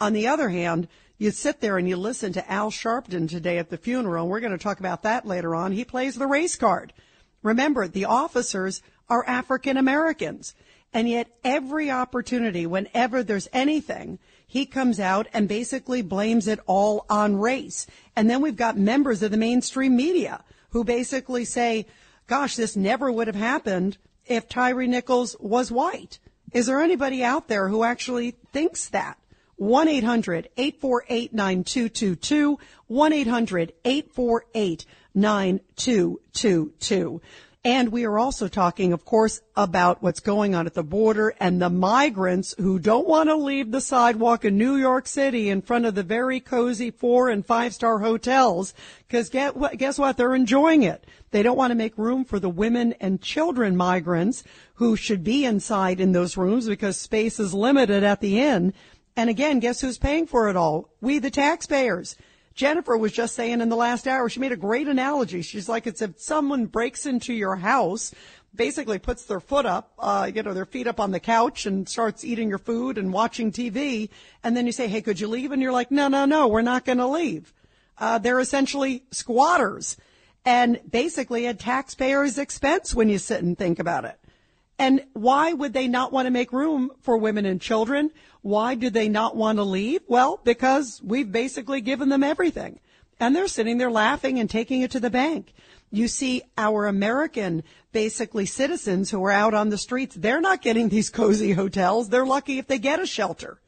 On the other hand, you sit there and you listen to Al Sharpton today at the funeral. And we're going to talk about that later on. He plays the race card. Remember, the officers are African Americans. And yet every opportunity, whenever there's anything, he comes out and basically blames it all on race. And then we've got members of the mainstream media who basically say, gosh, this never would have happened if Tyre Nichols was white. Is there anybody out there who actually thinks that? 1-800-848-9222, 1-800-848-9222. And we are also talking, of course, about what's going on at the border and the migrants who don't want to leave the sidewalk in New York City in front of the very cozy four and five star hotels. Cause guess what? They're enjoying it. They don't want to make room for the women and children migrants who should be inside in those rooms because space is limited at the inn. And again, guess who's paying for it all? We, the taxpayers. Jennifer was just saying in the last hour, she made a great analogy. She's like, it's if someone breaks into your house, basically puts their foot up, uh, you know, their feet up on the couch and starts eating your food and watching TV. And then you say, Hey, could you leave? And you're like, no, no, no, we're not going to leave. Uh, they're essentially squatters and basically at taxpayers' expense when you sit and think about it. And why would they not want to make room for women and children? Why do they not want to leave? Well, because we've basically given them everything. And they're sitting there laughing and taking it to the bank. You see our American, basically citizens who are out on the streets, they're not getting <laughs> these cozy hotels. They're lucky if they get a shelter.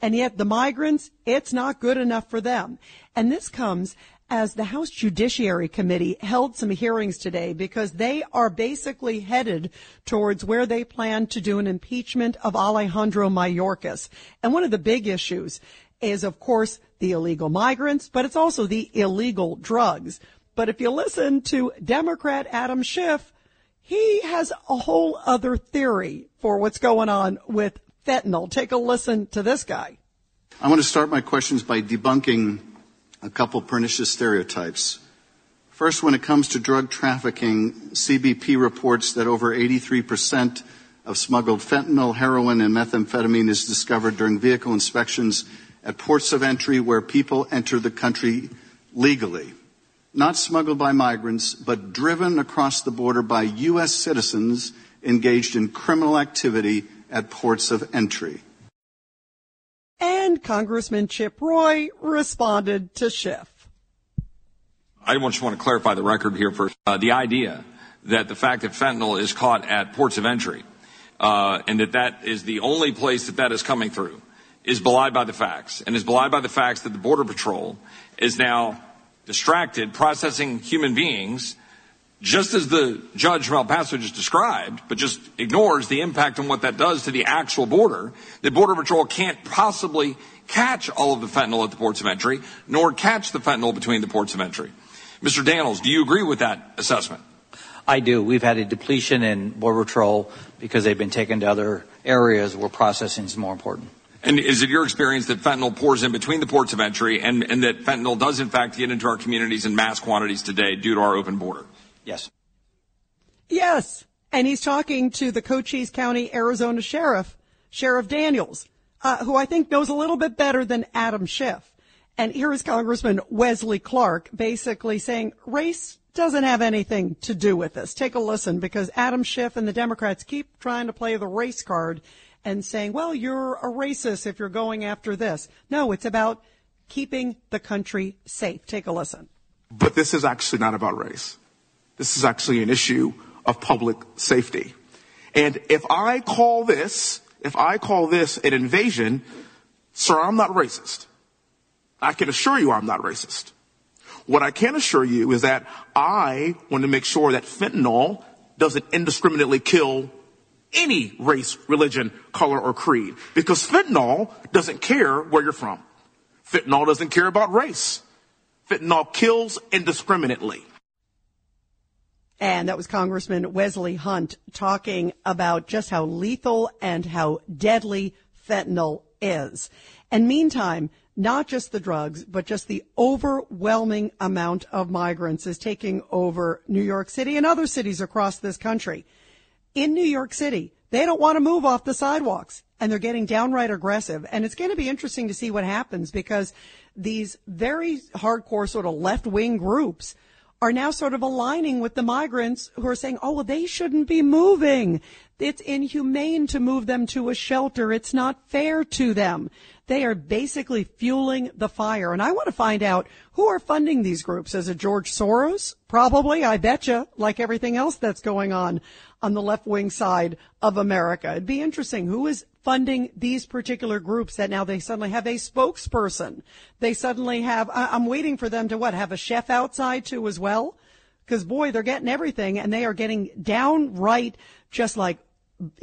And yet the migrants, it's not good enough for them. And this comes as the House Judiciary Committee held some hearings today because they are basically headed towards where they plan to do an impeachment of Alejandro Mayorkas. And one of the big issues is, of course, the illegal migrants, but it's also the illegal drugs. But if you listen to Democrat Adam Schiff, he has a whole other theory for what's going on with fentanyl. Take a listen to this guy. I want to start my questions by debunking a couple pernicious stereotypes. First, when it comes to drug trafficking, CBP reports that over 83% of smuggled fentanyl, heroin, and methamphetamine is discovered during vehicle inspections at ports of entry where people enter the country legally. Not smuggled by migrants, but driven across the border by U.S. citizens engaged in criminal activity at ports of entry. And Congressman Chip Roy responded to Schiff. I just want to clarify the record here first. Uh, the idea that the fact that fentanyl is caught at ports of entry uh, and that that is the only place that that is coming through is belied by the facts and is belied by the facts that the Border Patrol is now distracted processing human beings just as the judge from El Paso just described, but just ignores the impact on what that does to the actual border, the Border Patrol can't possibly catch all of the fentanyl at the ports of entry, nor catch the fentanyl between the ports of entry. Mr. Daniels, do you agree with that assessment? I do. We've had a depletion in Border Patrol because they've been taken to other areas where processing is more important. And is it your experience that fentanyl pours in between the ports of entry and, and that fentanyl does in fact get into our communities in mass quantities today due to our open border? Yes. Yes. And he's talking to the Cochise County, Arizona Sheriff, Sheriff Daniels, uh, who I think knows a little bit better than Adam Schiff. And here is Congressman Wesley Clark basically saying race doesn't have anything to do with this. Take a listen because Adam Schiff and the Democrats keep trying to play the race card and saying, well, you're a racist if you're going after this. No, it's about keeping the country safe. Take a listen. But this is actually not about race. This is actually an issue of public safety. And if I call this, if I call this an invasion, sir, I'm not racist. I can assure you I'm not racist. What I can assure you is that I want to make sure that fentanyl doesn't indiscriminately kill any race, religion, color, or creed. Because fentanyl doesn't care where you're from. Fentanyl doesn't care about race. Fentanyl kills indiscriminately. And that was Congressman Wesley Hunt talking about just how lethal and how deadly fentanyl is. And meantime, not just the drugs, but just the overwhelming amount of migrants is taking over New York City and other cities across this country. In New York City, they don't want to move off the sidewalks and they're getting downright aggressive. And it's going to be interesting to see what happens because these very hardcore sort of left wing groups are now sort of aligning with the migrants who are saying, oh, well, they shouldn't be moving. It's inhumane to move them to a shelter. It's not fair to them. They are basically fueling the fire. And I want to find out who are funding these groups. Is it George Soros? Probably, I betcha, like everything else that's going on on the left wing side of America. It'd be interesting. Who is funding these particular groups that now they suddenly have a spokesperson? They suddenly have, I'm waiting for them to what, have a chef outside too as well? Cause boy, they're getting everything and they are getting downright just like,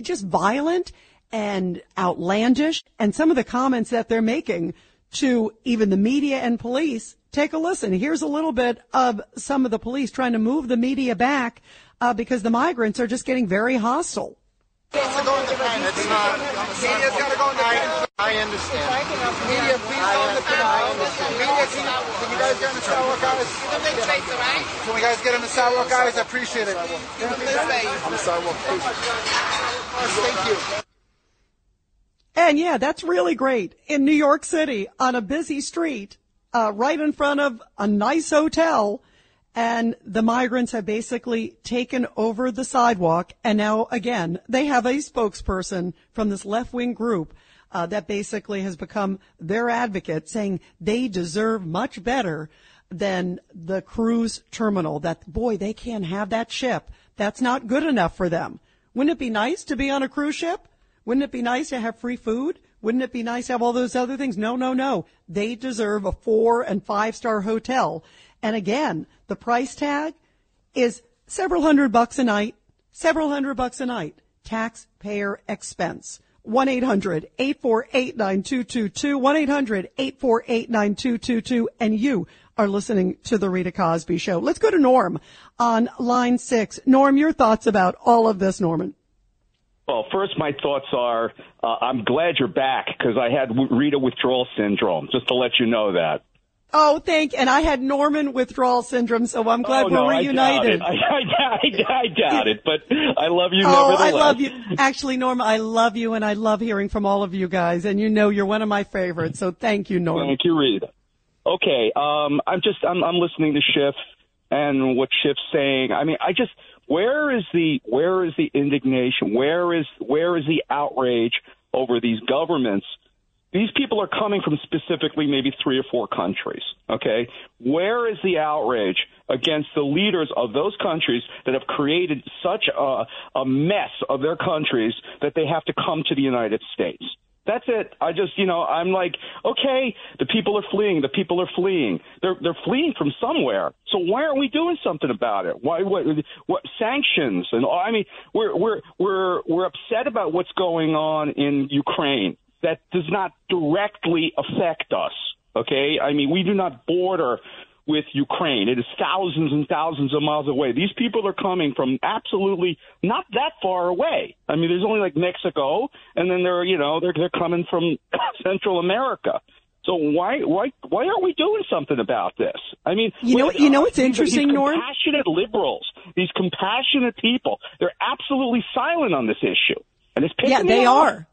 just violent and outlandish and some of the comments that they're making to even the media and police. Take a listen. Here's a little bit of some of the police trying to move the media back uh, because the migrants are just getting very hostile. It's go in the pen. It's not. Media's got to go in the pen. I understand. Media, please go in the pen. I understand. Media, can, can you guys get in the sidewalk, guys? Can we guys get in the sidewalk, guys? I appreciate it. On the sidewalk, please. Thank you. And yeah, that's really great. In New York City, on a busy street, uh, right in front of a nice hotel, and the migrants have basically taken over the sidewalk. And now, again, they have a spokesperson from this left wing group uh, that basically has become their advocate, saying they deserve much better than the cruise terminal. That boy, they can't have that ship. That's not good enough for them. Wouldn't it be nice to be on a cruise ship? Wouldn't it be nice to have free food? Wouldn't it be nice to have all those other things? No, no, no. They deserve a four and five star hotel. And again, the price tag is several hundred bucks a night, several hundred bucks a night. Taxpayer expense. 1-800-848-9222, 1-800-848-9222, and you are listening to the Rita Cosby Show. Let's go to Norm on line six. Norm, your thoughts about all of this, Norman. Well, first, my thoughts are uh, I'm glad you're back because I had Rita withdrawal syndrome, just to let you know that. Oh, thank, and I had Norman withdrawal syndrome, so I'm glad oh, we're no, reunited. I doubt, it. I, I, I doubt it, but I love you Oh, nevertheless. I love you. Actually, Norma, I love you, and I love hearing from all of you guys. And you know, you're one of my favorites. So thank you, Norma. Thank you, Rita. Okay, um, I'm just I'm, I'm listening to Schiff and what Schiff's saying. I mean, I just where is the where is the indignation? Where is where is the outrage over these governments? These people are coming from specifically maybe three or four countries. Okay, where is the outrage against the leaders of those countries that have created such a, a mess of their countries that they have to come to the United States? That's it. I just, you know, I'm like, okay, the people are fleeing. The people are fleeing. They're they're fleeing from somewhere. So why aren't we doing something about it? Why what what sanctions and oh, I mean, we're we're we're we're upset about what's going on in Ukraine. That does not directly affect us. Okay, I mean, we do not border with Ukraine. It is thousands and thousands of miles away. These people are coming from absolutely not that far away. I mean, there's only like Mexico, and then they're you know they're they're coming from <coughs> Central America. So why why why aren't we doing something about this? I mean, You know- you know what's interesting, these Norm? Compassionate liberals, these compassionate people, they're absolutely silent on this issue, and it's Yeah, they off. are.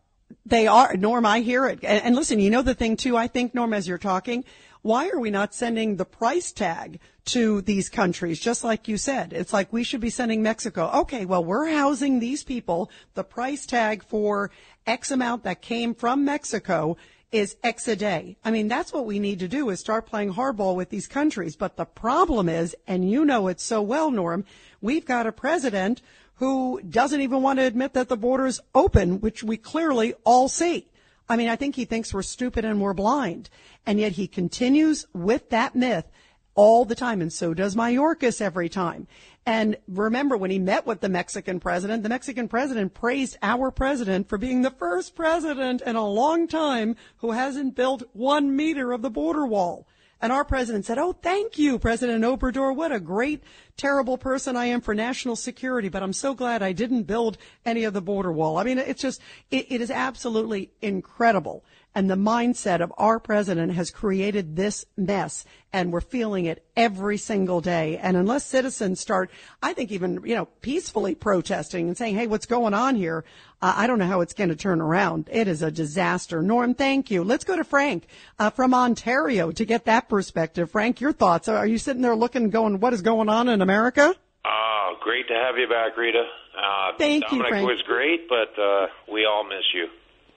They are. Norm, I hear it. And, and listen, you know the thing too, I think, Norm, as you're talking, why are we not sending the price tag to these countries? Just like you said, it's like we should be sending Mexico. Okay, well, we're housing these people. The price tag for X amount that came from Mexico is X a day. I mean, that's what we need to do is start playing hardball with these countries. But the problem is, and you know it so well, Norm, we've got a president who doesn't even want to admit that the border is open, which we clearly all see. I mean, I think he thinks we're stupid and we're blind. And yet he continues with that myth all the time. And so does Mayorkas every time. And remember when he met with the Mexican president, the Mexican president praised our president for being the first president in a long time who hasn't built one meter of the border wall. And our president said, Oh, thank you, President Obrador. What a great, terrible person I am for national security, but I'm so glad I didn't build any of the border wall. I mean, it's just, it, it is absolutely incredible. And the mindset of our president has created this mess and we're feeling it every single day. And unless citizens start, I think even, you know, peacefully protesting and saying, Hey, what's going on here? Uh, I don't know how it's going to turn around. It is a disaster. Norm, thank you. Let's go to Frank uh, from Ontario to get that perspective. Frank, your thoughts. Are you sitting there looking, going, what is going on in America? Oh, great to have you back, Rita. Uh, Thank you, Dominic Frank. was great, but uh, we all miss you.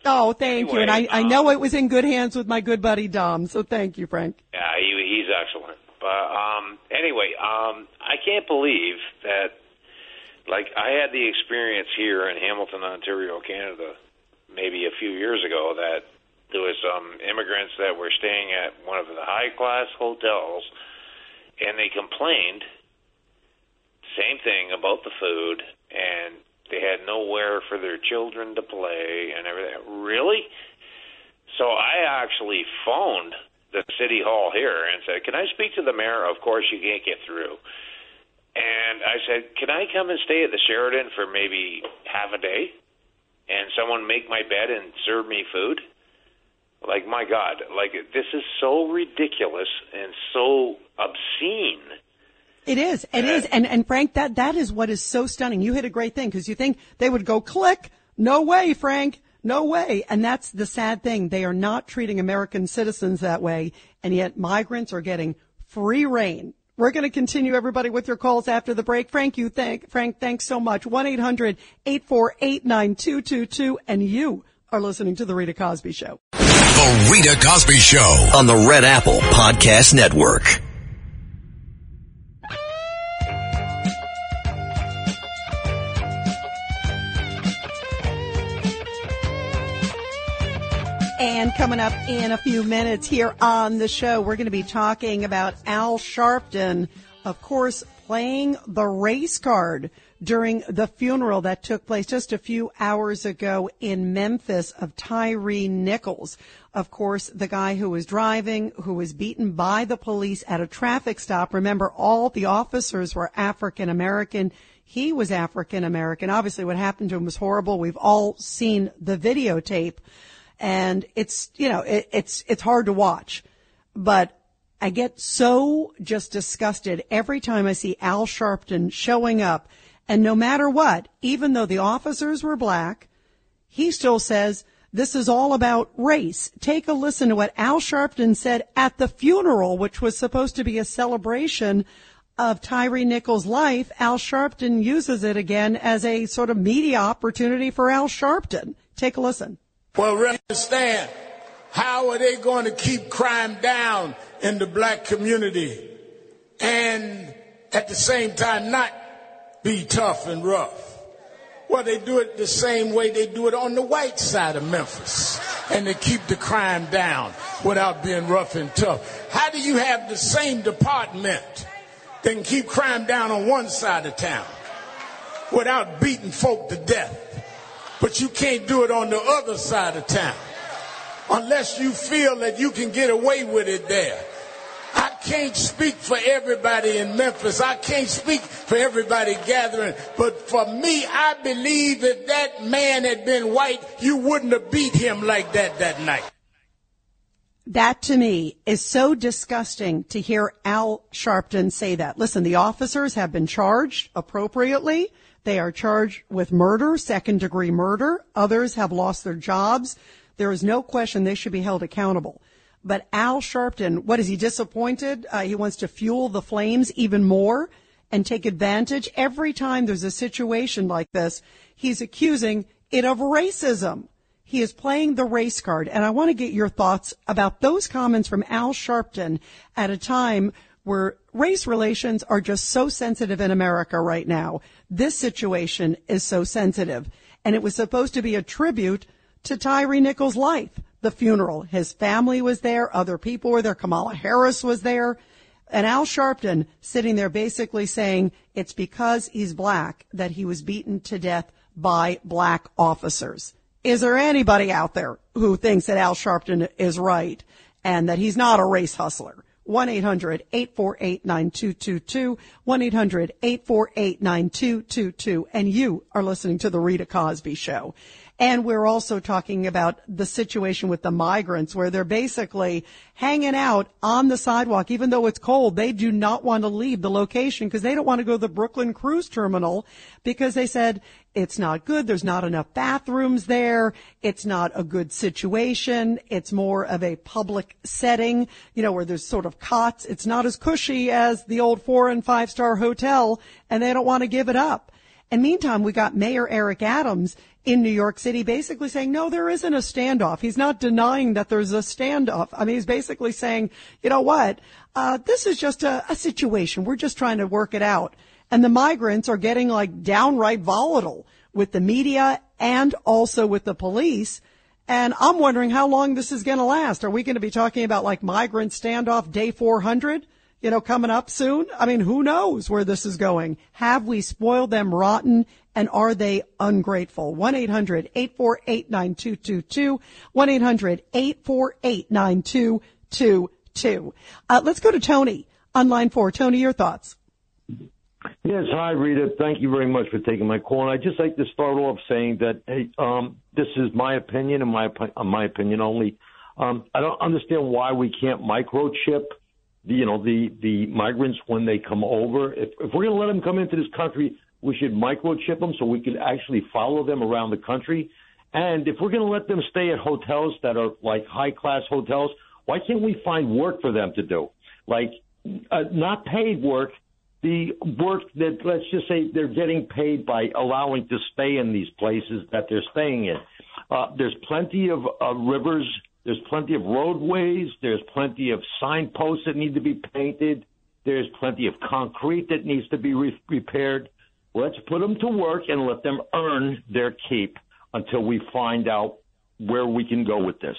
Oh, thank you. And I, Anyway, I know it was in good hands with my good buddy Dom. So thank you, Frank. Yeah, he, he's excellent. But um, anyway, um, I can't believe that. Like I had the experience here in Hamilton, Ontario, Canada, maybe a few years ago that there was some immigrants that were staying at one of the high class hotels, and they complained. Same thing about the food, and they had nowhere for their children to play and everything. Really? So I actually phoned the city hall here and said, "Can I speak to the mayor?" Of course, you can't get through. And I said, "Can I come and stay at the Sheraton for maybe half a day, and someone make my bed and serve me food?" Like my God, like this is so ridiculous and so obscene. It is. It is. And, and Frank, that, that is what is so stunning. You hit a great thing because you think they would go click. No way, Frank. No way. And that's the sad thing. They are not treating American citizens that way. And yet migrants are getting free reign. We're going to continue everybody with your calls after the break. Frank, you thank, Frank, thanks so much. 1-800-848-9222. And you are listening to the Rita Cosby Show. The Rita Cosby Show. on the Red Apple Podcast Network. And coming up in a few minutes here on the show, we're going to be talking about Al Sharpton, of course, playing the race card during the funeral that took place just a few hours ago in Memphis of Tyre Nichols. Of course, the guy who was driving, who was beaten by the police at a traffic stop. Remember, all the officers were African American. He was African American. Obviously, what happened to him was horrible. We've all seen the videotape and it's you know it, it's it's hard to watch but I get so just disgusted every time I see Al Sharpton showing up. And no matter what, even though the officers were black, he still says this is all about race. Take a listen to what Al Sharpton said at the funeral, which was supposed to be a celebration of Tyre Nichols' life. Al Sharpton uses it again as a sort of media opportunity for Al Sharpton. Take a listen. Well, understand how are they going to keep crime down in the black community and at the same time not be tough and rough? Well, they do it the same way they do it on the white side of Memphis. And they keep the crime down without being rough and tough. How do you have the same department that can keep crime down on one side of town without beating folk to death? But you can't do it on the other side of town unless you feel that you can get away with it there. I can't speak for everybody in Memphis. I can't speak for everybody gathering. But for me, I believe if that man had been white, you wouldn't have beat him like that that night. That to me is so disgusting to hear Al Sharpton say that. Listen, the officers have been charged appropriately. They are charged with murder, second degree murder. Others have lost their jobs. There is no question they should be held accountable. But Al Sharpton, what is he disappointed? Uh, he wants to fuel the flames even more and take advantage. Every time there's a situation like this, he's accusing it of racism. He is playing the race card. And I want to get your thoughts about those comments from Al Sharpton at a time where race relations are just so sensitive in America right now. This situation is so sensitive. And it was supposed to be a tribute to Tyre Nichols' life. The funeral. His family was there. Other people were there. Kamala Harris was there. And Al Sharpton sitting there basically saying it's because he's black that he was beaten to death by black officers. Is there anybody out there who thinks that Al Sharpton is right and that he's not a race hustler? 1-800-848-9222, 1-800-848-9222, and you are listening to the Rita Cosby Show. And we're also talking about the situation with the migrants where they're basically hanging out on the sidewalk, even though it's cold. They do not want to leave the location because they don't want to go to the Brooklyn cruise terminal because they said it's not good. There's not enough bathrooms there. It's not a good situation. It's more of a public setting, you know, where there's sort of cots. It's not as cushy as the old four and five star hotel and they don't want to give it up. And meantime, we got Mayor Eric Adams in New York City basically saying, no, there isn't a standoff. He's not denying that there's a standoff. I mean, he's basically saying, you know what? Uh, this is just a, a situation. We're just trying to work it out. And the migrants are getting like downright volatile with the media and also with the police. And I'm wondering how long this is going to last. Are we going to be talking about like migrant standoff day 400? you know, coming up soon? I mean, who knows where this is going? Have we spoiled them rotten and are they ungrateful? 1-800-848-9222, 1-800-848-9222. Uh, let's go to Tony on line four. Tony, your thoughts. Yes, hi Rita. Thank you very much for taking my call. And I'd just like to start off saying that hey, um, this is my opinion and my uh, my opinion only. Um, I don't understand why we can't microchip the, you know, the, the migrants when they come over. If, if we're going to let them come into this country, we should microchip them so we can actually follow them around the country. And if we're going to let them stay at hotels that are like high class hotels, why can't we find work for them to do? Like, uh, not paid work, the work that, let's just say they're getting paid by allowing to stay in these places that they're staying in. Uh, there's plenty of uh, rivers there's plenty of roadways. There's plenty of signposts that need to be painted. There's plenty of concrete that needs to be re- repaired. Let's put them to work and let them earn their keep until we find out where we can go with this.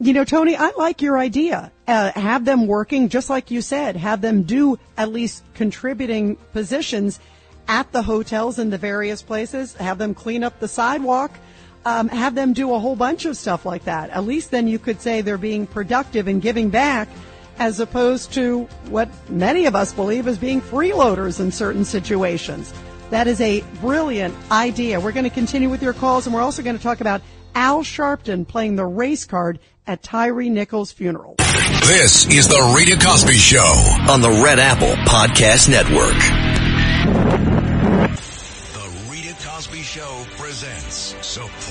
You know, Tony, I like your idea. Uh, have them working, just like you said, have them do at least contributing positions at the hotels and the various places, have them clean up the sidewalk, um, have them do a whole bunch of stuff like that. At least then you could say they're being productive and giving back as opposed to what many of us believe as being freeloaders in certain situations. That is a brilliant idea. We're going to continue with your calls and we're also going to talk about Al Sharpton playing the race card at Tyre Nichols' funeral. This is the Rita Cosby Show on the Red Apple Podcast Network. The Rita Cosby Show presents Support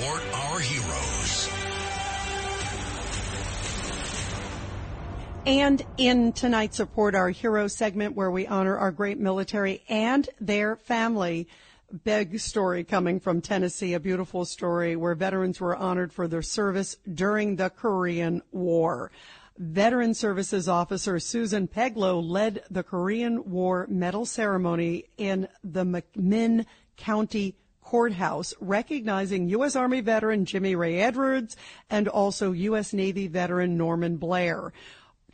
And in tonight's Support Our Heroes segment, where we honor our great military and their family, big story coming from Tennessee, a beautiful story where veterans were honored for their service during the Korean War. Veteran Services Officer Susan Peglow led the Korean War Medal ceremony in the McMinn County Courthouse, recognizing U.S. Army veteran Jimmy Ray Edwards and also U.S. Navy veteran Norman Blair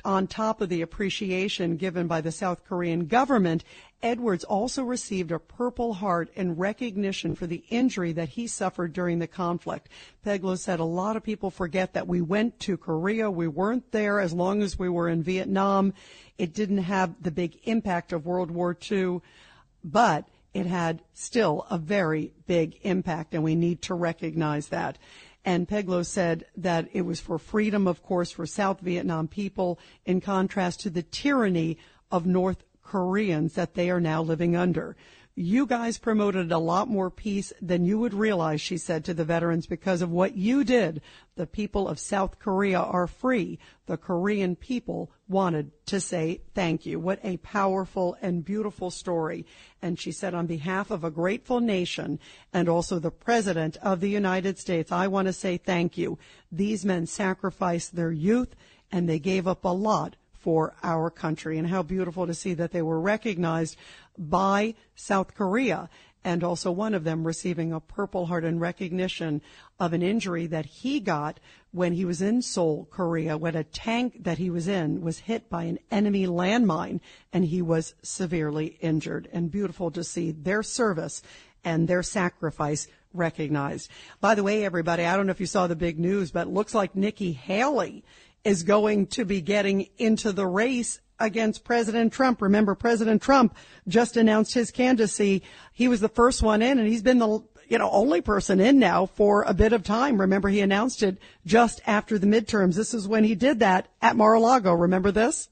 on top of the appreciation given by the South Korean government, Edwards also received a Purple Heart in recognition for the injury that he suffered during the conflict. Peglow said a lot of people forget that we went to Korea. We weren't there as long as we were in Vietnam. It didn't have the big impact of World War II, but it had still a very big impact, and we need to recognize that. And Peglow said that it was for freedom, of course, for South Vietnam people, in contrast to the tyranny of North Koreans that they are now living under. You guys promoted a lot more peace than you would realize, she said to the veterans, because of what you did. The people of South Korea are free. The Korean people wanted to say thank you. What a powerful and beautiful story. And she said, on behalf of a grateful nation and also the President of the United States, I want to say thank you. These men sacrificed their youth and they gave up a lot for our country. And how beautiful to see that they were recognized by South Korea and also one of them receiving a Purple Heart in recognition of an injury that he got when he was in Seoul, Korea, when a tank that he was in was hit by an enemy landmine and he was severely injured. And beautiful to see their service and their sacrifice recognized. By the way, everybody, I don't know if you saw the big news, but it looks like Nikki Haley is going to be getting into the race against President Trump. Remember, President Trump just announced his candidacy. He was the first one in, and he's been the you know only person in now for a bit of time. Remember, he announced it just after the midterms. This is when he did that at Mar-a-Lago. Remember this?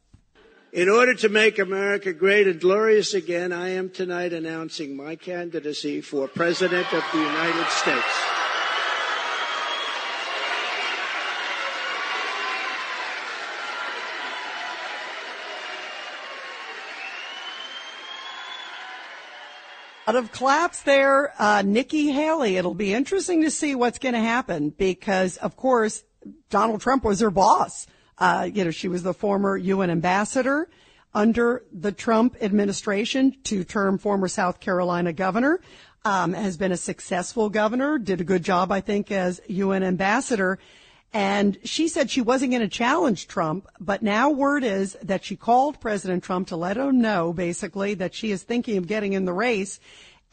In order to make America great and glorious again, I am tonight announcing my candidacy for President of the United States. Lot of claps there. Uh, Nikki Haley. It'll be interesting to see what's going to happen because, of course, Donald Trump was her boss. Uh, you know, she was the former UN ambassador under the Trump administration, two-term former South Carolina governor, um, has been a successful governor, did a good job, I think, as UN ambassador. And she said she wasn't going to challenge Trump, but now word is that she called President Trump to let him know, basically, that she is thinking of getting in the race.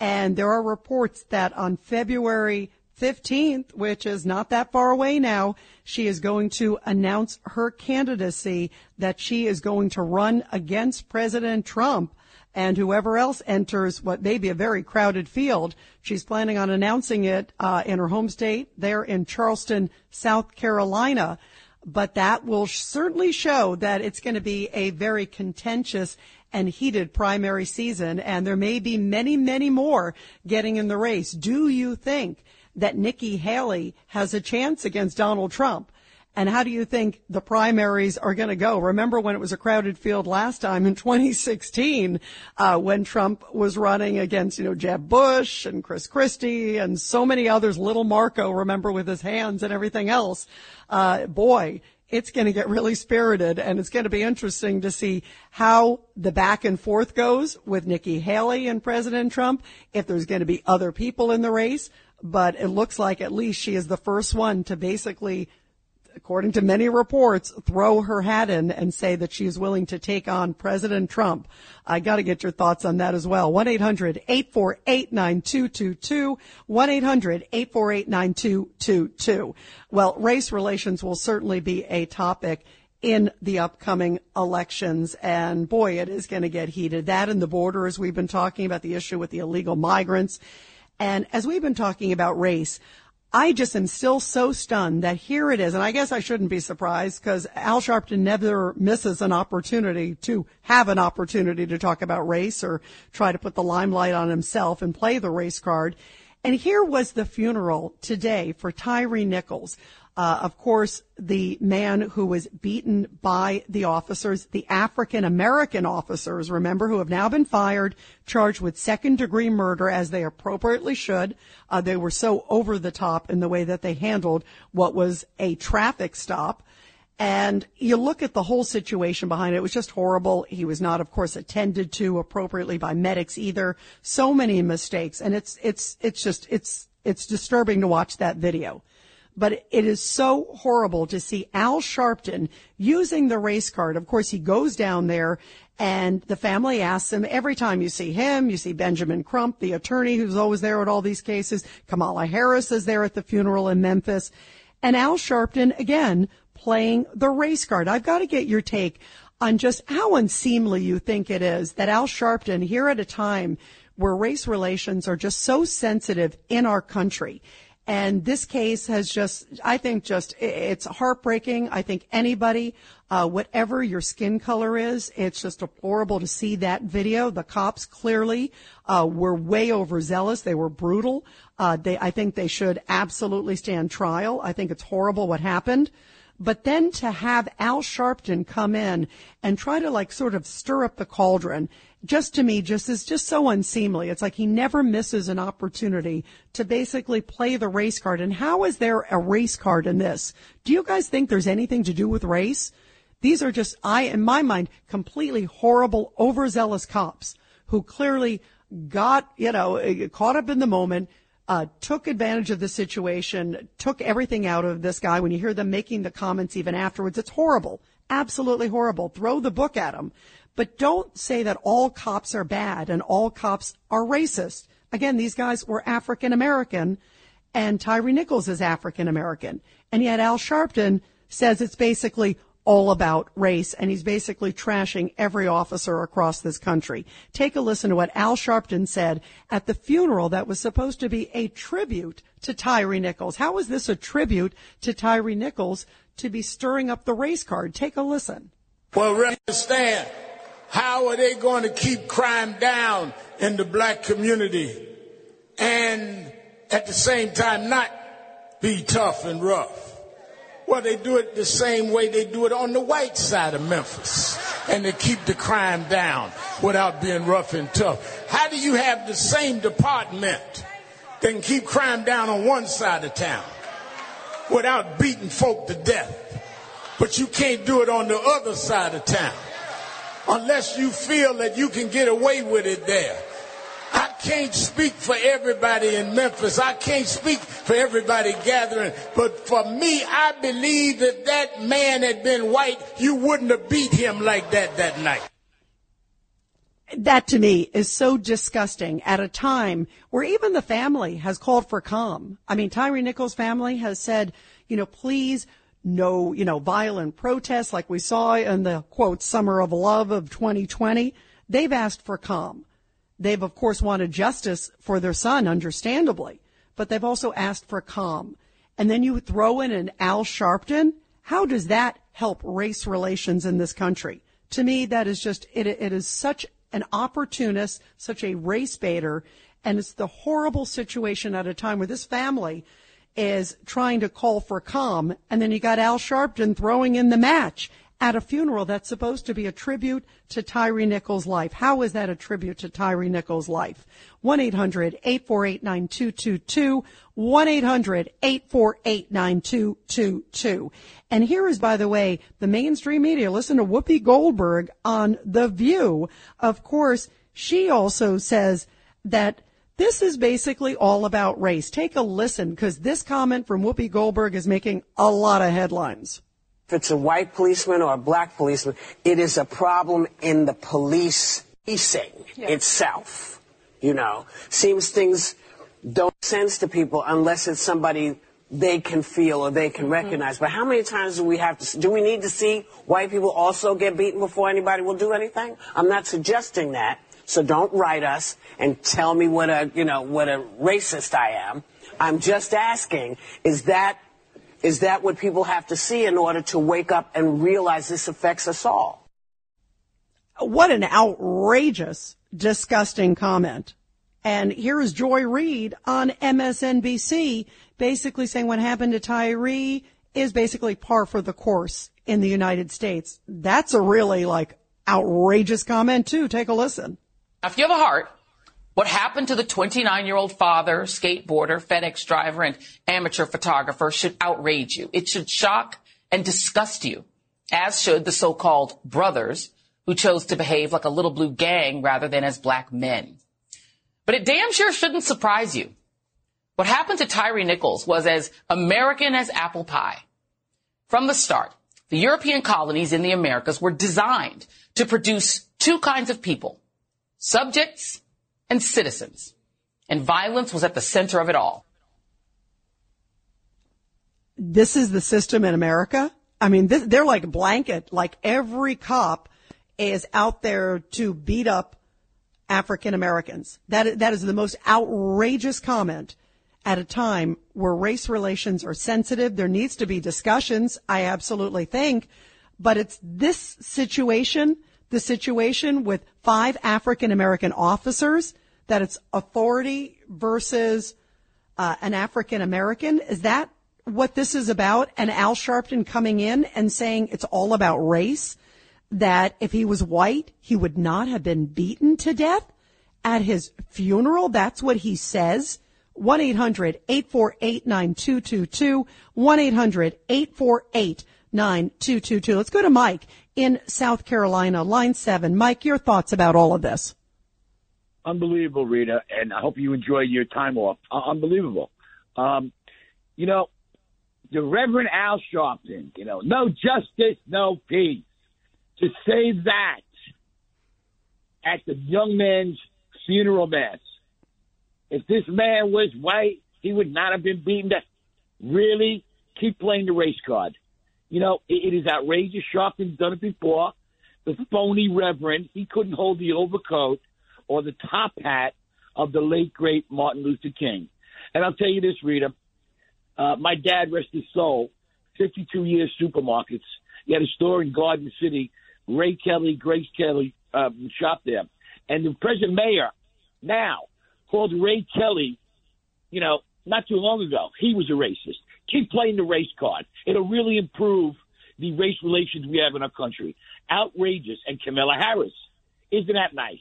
And there are reports that on February 15th, which is not that far away now, she is going to announce her candidacy that she is going to run against President Trump and whoever else enters what may be a very crowded field. She's planning on announcing it uh, in her home state there in Charleston, South Carolina. But that will certainly show that it's going to be a very contentious and heated primary season, and there may be many, many more getting in the race. Do you think that Nikki Haley has a chance against Donald Trump? And how do you think the primaries are going to go? Remember when it was a crowded field last time in <laughs> 2016, uh, when Trump was running against, you know, Jeb Bush and Chris Christie and so many others, little Marco, remember with his hands and everything else. Uh, boy, it's going to get really spirited and it's going to be interesting to see how the back and forth goes with Nikki Haley and President Trump, if there's going to be other people in the race. But it looks like at least she is the first one to basically according to many reports, throw her hat in and say that she is willing to take on President Trump. I got to get your thoughts on that as well. 1-800-848-9222. 1-800-848-9222. Well, race relations will certainly be a topic in the upcoming elections. And boy, it is going to get heated. That and the border, as we've been talking about the issue with the illegal migrants. And as we've been talking about race, I just am still so stunned that here it is, and I guess I shouldn't be surprised because Al Sharpton never misses an opportunity to have an opportunity to talk about race or try to put the limelight on himself and play the race card. And here was the funeral today for Tyre Nichols. Uh, of course, the man who was beaten by the officers, the African American officers, remember, who have now been fired, charged with second degree murder as they appropriately should. Uh, they were so over the top in the way that they handled what was a traffic stop. And you look at the whole situation behind it. It was just horrible. He was not, of course, attended to appropriately by medics either. So many mistakes. And it's, it's, it's just, it's, it's disturbing to watch that video but it is so horrible to see Al Sharpton using the race card. Of course, he goes down there and the family asks him every time you see him, you see Benjamin Crump, the attorney who's always there at all these cases. Kamala Harris is there at the funeral in Memphis and Al Sharpton again playing the race card. I've got to get your take on just how unseemly you think it is that Al Sharpton here at a time where race relations are just so sensitive in our country and this case has just, I think just, it's heartbreaking. I think anybody, uh, whatever your skin color is, it's just deplorable to see that video. The cops clearly, uh, were way overzealous. They were brutal. Uh, they, I think they should absolutely stand trial. I think it's horrible what happened. But then to have Al Sharpton come in and try to like sort of stir up the cauldron just to me just is just so unseemly. It's like he never misses an opportunity to basically play the race card. And how is there a race card in this? Do you guys think there's anything to do with race? These are just, I, in my mind, completely horrible, overzealous cops who clearly got, you know, caught up in the moment, uh, took advantage of the situation, took everything out of this guy. When you hear them making the comments even afterwards, it's horrible. Absolutely horrible. Throw the book at them. But don't say that all cops are bad and all cops are racist. Again, these guys were African American and Tyre Nichols is African American. And yet Al Sharpton says it's basically all about race and he's basically trashing every officer across this country. Take a listen to what Al Sharpton said at the funeral that was supposed to be a tribute to Tyre Nichols. How is this a tribute to Tyre Nichols to be stirring up the race card? Take a listen. Well, understand how are they going to keep crime down in the black community and at the same time not be tough and rough? Well, they do it the same way they do it on the white side of Memphis. And they keep the crime down without being rough and tough. How do you have the same department that can keep crime down on one side of town without beating folk to death? But you can't do it on the other side of town unless you feel that you can get away with it there. I can't speak for everybody in Memphis. I can't speak for everybody gathering. But for me, I believe that that man had been white, you wouldn't have beat him like that that night. That to me is so disgusting at a time where even the family has called for calm. I mean, Tyre Nichols' family has said, you know, please no, you know, violent protests like we saw in the quote summer of love of 2020. They've asked for calm. They've of course wanted justice for their son, understandably, but they've also asked for calm. And then you throw in an Al Sharpton. How does that help race relations in this country? To me, that is just, it, it is such an opportunist, such a race baiter, and it's the horrible situation at a time where this family is trying to call for calm, and then you got Al Sharpton throwing in the match at a funeral that's supposed to be a tribute to Tyre Nichols' life. How is that a tribute to Tyre Nichols' life? 1-800-848-9222, 1-800-848-9222. And here is, by the way, the mainstream media. Listen to Whoopi Goldberg on The View. Of course, she also says that this is basically all about race. Take a listen because this comment from Whoopi Goldberg is making a lot of headlines. If it's a white policeman or a black policeman, it is a problem in the police policing yeah. itself. You know, seems things don't sense to people unless it's somebody they can feel or they can mm-hmm. recognize. Mm-hmm. But how many times do we have to, do we need to see white people also get beaten before anybody will do anything? I'm not suggesting that. So don't write us and tell me what a, you know, what a racist I am. I'm just asking, is that is that what people have to see in order to wake up and realize this affects us all? What an outrageous, disgusting comment. And here is Joy Reid on MSNBC basically saying what happened to Tyre is basically par for the course in the United States. That's a really like outrageous comment too. Take a listen. If you have a heart, what happened to the 29 year old father, skateboarder, FedEx driver, and amateur photographer should outrage you. It should shock and disgust you, as should the so-called brothers who chose to behave like a little blue gang rather than as black men. But it damn sure shouldn't surprise you. What happened to Tyre Nichols was as American as apple pie. From the start, the European colonies in the Americas were designed to produce two kinds of people, subjects and citizens. And violence was at the center of it all. This is the system in America. I mean, this, they're like blanket, like every cop is out there to beat up African Americans. That, that is the most outrageous comment at a time where race relations are sensitive. There needs to be discussions, I absolutely think. But it's this situation, the situation with five African American officers, that it's authority versus uh, an African American. Is that what this is about? And Al Sharpton coming in and saying it's all about race? That if he was white, he would not have been beaten to death at his funeral. That's what he says. 1-800-848-9222. 1-800-848-9222. Let's go to Mike in South Carolina, line seven. Mike, your thoughts about all of this? Unbelievable, Rita, and I hope you enjoy your time off. Uh, unbelievable. Um, you know, the Reverend Al Sharpton, you know, no justice, no peace. To say that at the young man's funeral mass if this man was white, he would not have been beaten to really keep playing the race card. You know, it, it is outrageous. Sharpton's done it before. The phony reverend, he couldn't hold the overcoat or the top hat of the late great Martin Luther King. And I'll tell you this, Rita. Uh, my dad, rest his soul, 52 years supermarkets. He had a store in Garden City. Ray Kelly, Grace Kelly um, shop there. And the present mayor now called Ray Kelly, you know, not too long ago. He was a racist. Keep playing the race card. It'll really improve the race relations we have in our country. Outrageous. And Kamala Harris. Isn't that nice?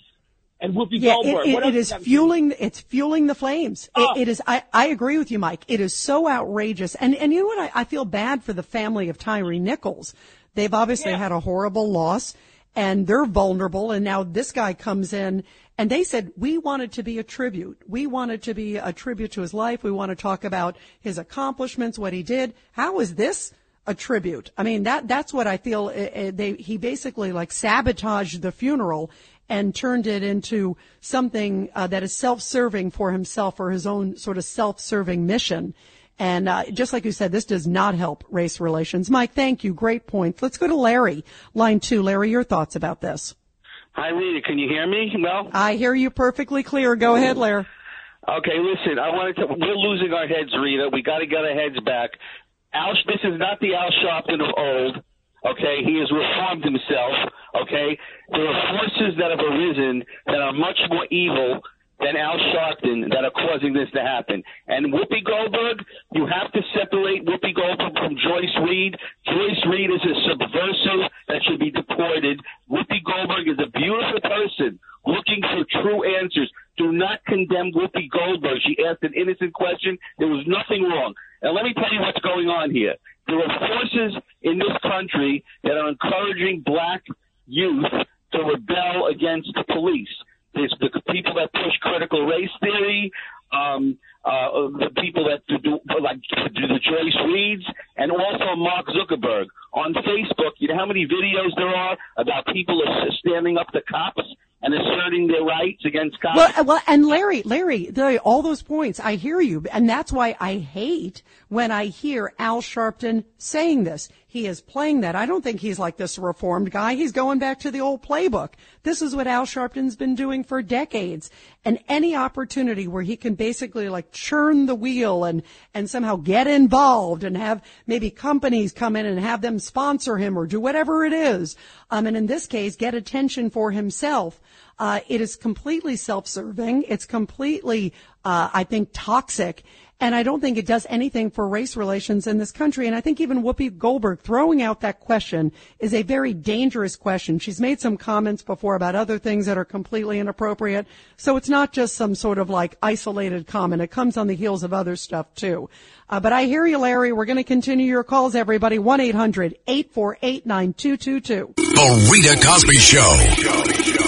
And Whoopi yeah, Goldberg. It, it, it is fueling. It's fueling the flames. Oh. It, ah. it is. I, I agree with you, Mike. It is so outrageous. And and you know what? I, I feel bad for the family of Tyre Nichols. They've obviously yeah. had a horrible loss, and they're vulnerable. And now this guy comes in and they said, we wanted to be a tribute. We wanted to be a tribute to his life. We want to talk about his accomplishments, what he did. How is this a tribute? I mean, that, that's what I feel. Uh, they, he basically like sabotaged the funeral and turned it into something uh, that is self-serving for himself or his own sort of self-serving mission. And uh, just like you said, this does not help race relations. Mike, thank you. Great point. Let's go to Larry, line two. Larry, your thoughts about this? Hi, Rita. Can you hear me? Well, I hear you perfectly clear. Go ahead, Larry. Okay, listen. I wanted to. We're losing our heads, Rita. We got to get our heads back. Al, this is not the Al Sharpton of old. Okay, he has reformed himself. Okay, there are forces that have arisen that are much more evil than Al Sharpton that are causing this to happen. And Whoopi Goldberg, you have to separate Whoopi Goldberg from Joyce Reid. Joyce Reid is a subversive that should be deported. Whoopi Goldberg is a beautiful person looking for true answers. Do not condemn Whoopi Goldberg. She asked an innocent question. There was nothing wrong. And let me tell you what's going on here. There are forces in this country that are encouraging black youth to rebel against the police. There's the people that push critical race theory, um, uh, the people that do like do the Joyce Reids, and also Mark Zuckerberg on Facebook. You know how many videos there are about people standing up to cops and asserting their rights against cops. Well, well, and Larry, Larry, the, all those points, I hear you, and that's why I hate when I hear Al Sharpton saying this. He is playing that. I don't think he's like this reformed guy. He's going back to the old playbook. This is what Al Sharpton's been doing for decades. And any opportunity where he can basically like churn the wheel and, and somehow get involved and have maybe companies come in and have them sponsor him or do whatever it is. Um, and in this case, get attention for himself. Uh, it is completely self-serving. It's completely, uh, I think, toxic. And I don't think it does anything for race relations in this country. And I think even Whoopi Goldberg throwing out that question is a very dangerous question. She's made some comments before about other things that are completely inappropriate. So it's not just some sort of like isolated comment. It comes on the heels of other stuff too. Uh, but I hear you, Larry. We're going to continue your calls, everybody. 1-800-848-9222. The Rita Cosby Show.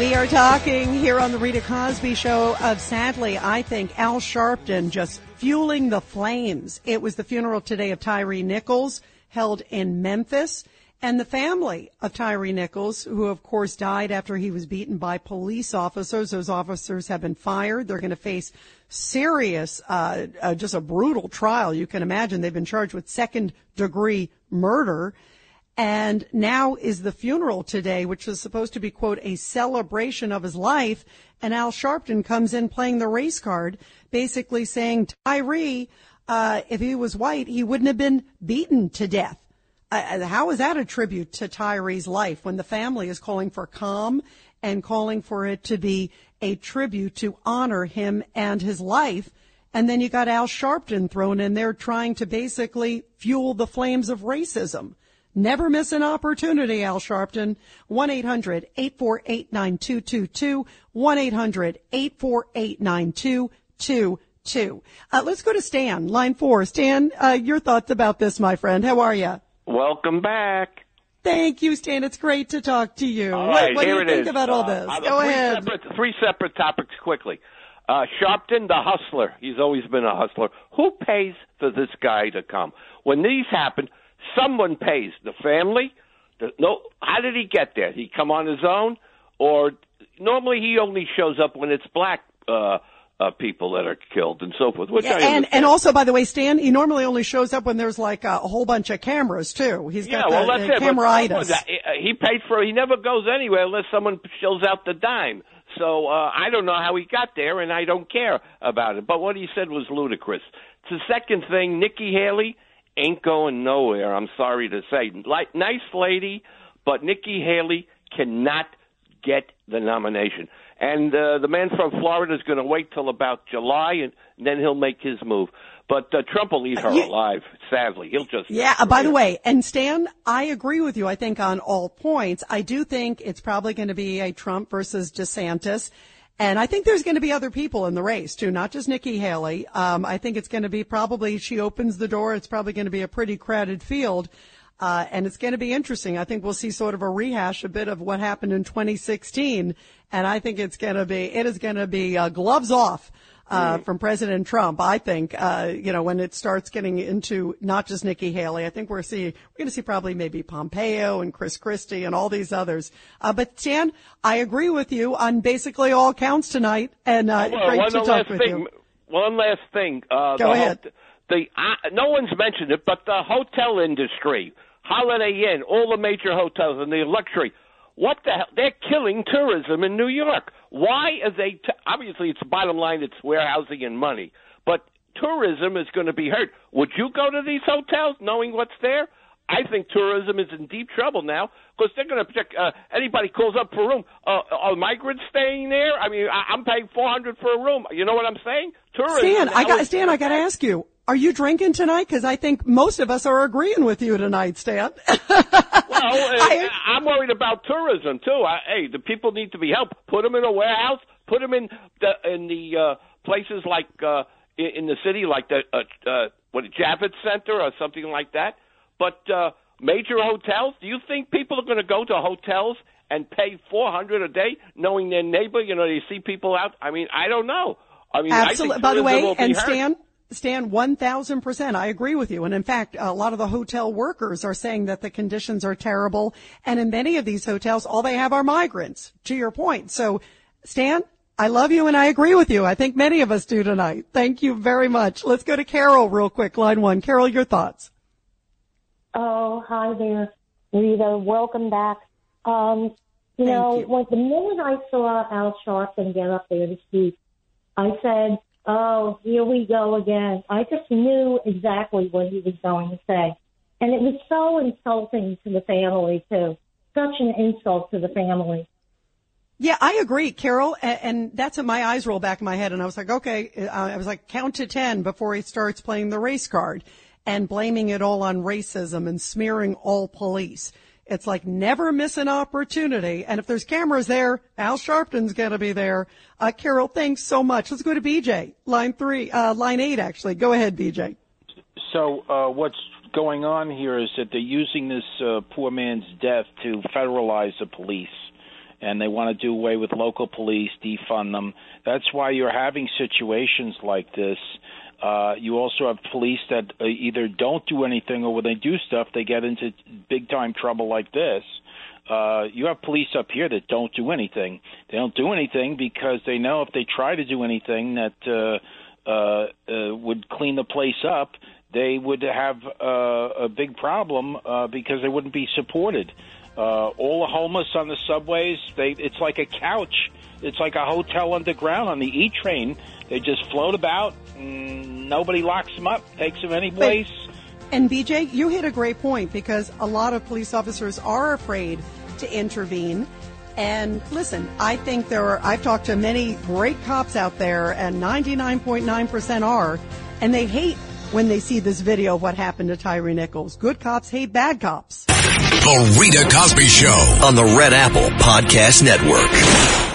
We are talking here on the Rita Cosby Show of sadly, I think Al Sharpton just fueling the flames. It was the funeral today of Tyre Nichols held in Memphis and the family of Tyre Nichols, who of course died after he was beaten by police officers. Those officers have been fired. They're going to face serious, uh, uh, just a brutal trial. You can imagine they've been charged with second degree murder. And now is the funeral today, which was supposed to be, quote, a celebration of his life. And Al Sharpton comes in playing the race card, basically saying, Tyre, uh, if he was white, he wouldn't have been beaten to death. Uh, how is that a tribute to Tyre's life when the family is calling for calm and calling for it to be a tribute to honor him and his life? And then you got Al Sharpton thrown in there trying to basically fuel the flames of racism. Never miss an opportunity, Al Sharpton. 1-800-848-9222. 1-800-848-9222. Uh, let's go to Stan, line four. Stan, uh, your thoughts about this, my friend. How are you? Welcome back. Thank you, Stan. It's great to talk to you. All what, right, what do here you it think is. about all Uh, this? uh, Go three ahead. Separate, three separate topics quickly. Uh, Sharpton, the hustler. He's always been a hustler. Who pays for this guy to come? When these happen, someone pays. The family? The, no. How did he get there? He come on his own? Or normally he only shows up when it's black uh, uh, people that are killed and so forth. Which Yeah, I and, understand. and also, by the way, Stan, he normally only shows up when there's like a, whole bunch of cameras too. He's Yeah, got well, the, that's the it. But uh, He paid for. He never goes anywhere unless someone shells out the dime. So uh, I don't know how he got there, and I don't care about it. But what he said was ludicrous. The second thing, Nikki Haley ain't going nowhere. I'm sorry to say. Like nice lady, but Nikki Haley cannot get the nomination. And uh, the man from Florida is going to wait till about July, and then he'll make his move. But uh, Trump will eat her alive. Sadly, he'll just Yeah, uh, by the way, and Stan, I agree with you, I think, on all points. I do think it's probably going to be a Trump versus DeSantis. And I think there's going to be other people in the race too, not just Nikki Haley. Um, I think it's going to be probably, she opens the door, it's probably going to be a pretty crowded field. Uh, and it's going to be interesting. I think we'll see sort of a rehash a bit of what happened in 2016. And I think it's going to be, it is going to be uh, gloves off uh, from President Trump. I think, uh, you know, when it starts getting into not just Nikki Haley, I think we're seeing we're going to see probably maybe Pompeo and Chris Christie and all these others. Uh, but Stan, I agree with you on basically all counts tonight, and uh, Well, great to talk with thing. you. One last thing. Uh, Go the ahead. hot- the uh, no one's mentioned it, but the hotel industry, Holiday Inn, all the major hotels and the luxury. What the hell? They're killing tourism in New York. Why are they? T- obviously, it's bottom line. It's warehousing and money, but tourism is going to be hurt. Would you go to these hotels knowing what's there? I think tourism is in deep trouble now because they're going to check. Uh, anybody calls up for a room. Uh, are migrants staying there? I mean, I, I'm paying four hundred for a room. You know what I'm saying? Tourism. Stan, I got is- Stan. I got to ask you: Are you drinking tonight? Because I think most of us are agreeing with you tonight, Stan. Well, <laughs> uh, I'm worried about tourism too. I, hey, the people need to be helped. Put them in a warehouse. Put them in the in the uh, places like uh, in, in the city, like the uh, uh, what Javits Center or something like that. But uh, major hotels. Do you think people are going to go to hotels and pay four hundred a day, knowing their neighbor? You know, they see people out. I mean, I don't know. I mean, I Absolutely. By the way, and. Stan, Stan, 1000%. I agree with you. And in fact, a lot of the hotel workers are saying that the conditions are terrible. And in many of these hotels, all they have are migrants, to your point. So, Stan, I love you and I agree with you. I think many of us do tonight. Thank you very much. Let's go to Carol real quick, line one. Carol, your thoughts. Oh, hi there, Rita. Welcome back. Um, you know, when the moment I saw Al Sharpton get up there to speak, I said, "Oh, here we go again." I just knew exactly what he was going to say, and it was so insulting to the family too. Such an insult to the family. Yeah, I agree, Carol. And, that's when my eyes roll back in my head. And I was like, okay, uh, I was like, count to 10 before he starts playing the race card and blaming it all on racism and smearing all police. It's like never miss an opportunity. And if there's cameras there, Al Sharpton's going to be there. Uh, Carol, thanks so much. Let's go to BJ, line three, uh, line eight, actually. Go ahead, BJ. So, uh, what's going on here is that they're using this uh, poor man's death to federalize the police and they want to do away with local police, defund them. That's why you're having situations like this. Uh, you also have police that uh, either don't do anything or when they do stuff, they get into big time trouble like this. Uh, you have police up here that don't do anything. They don't do anything because they know if they try to do anything that uh, uh, uh, would clean the place up, they would have uh, a big problem uh, because they wouldn't be supported. Uh, all the homeless on the subways, they it's like a couch. It's like a hotel underground on the E train. They just float about. Nobody locks them up, takes them anyplace. And BJ, you hit a great point because a lot of police officers are afraid to intervene. And listen, I think there are, I've talked to many great cops out there and 99.9% are, and they hate when they see this video of what happened to Tyre Nichols. Good cops hate bad cops. The Rita Cosby Show on the Red Apple Podcast Network.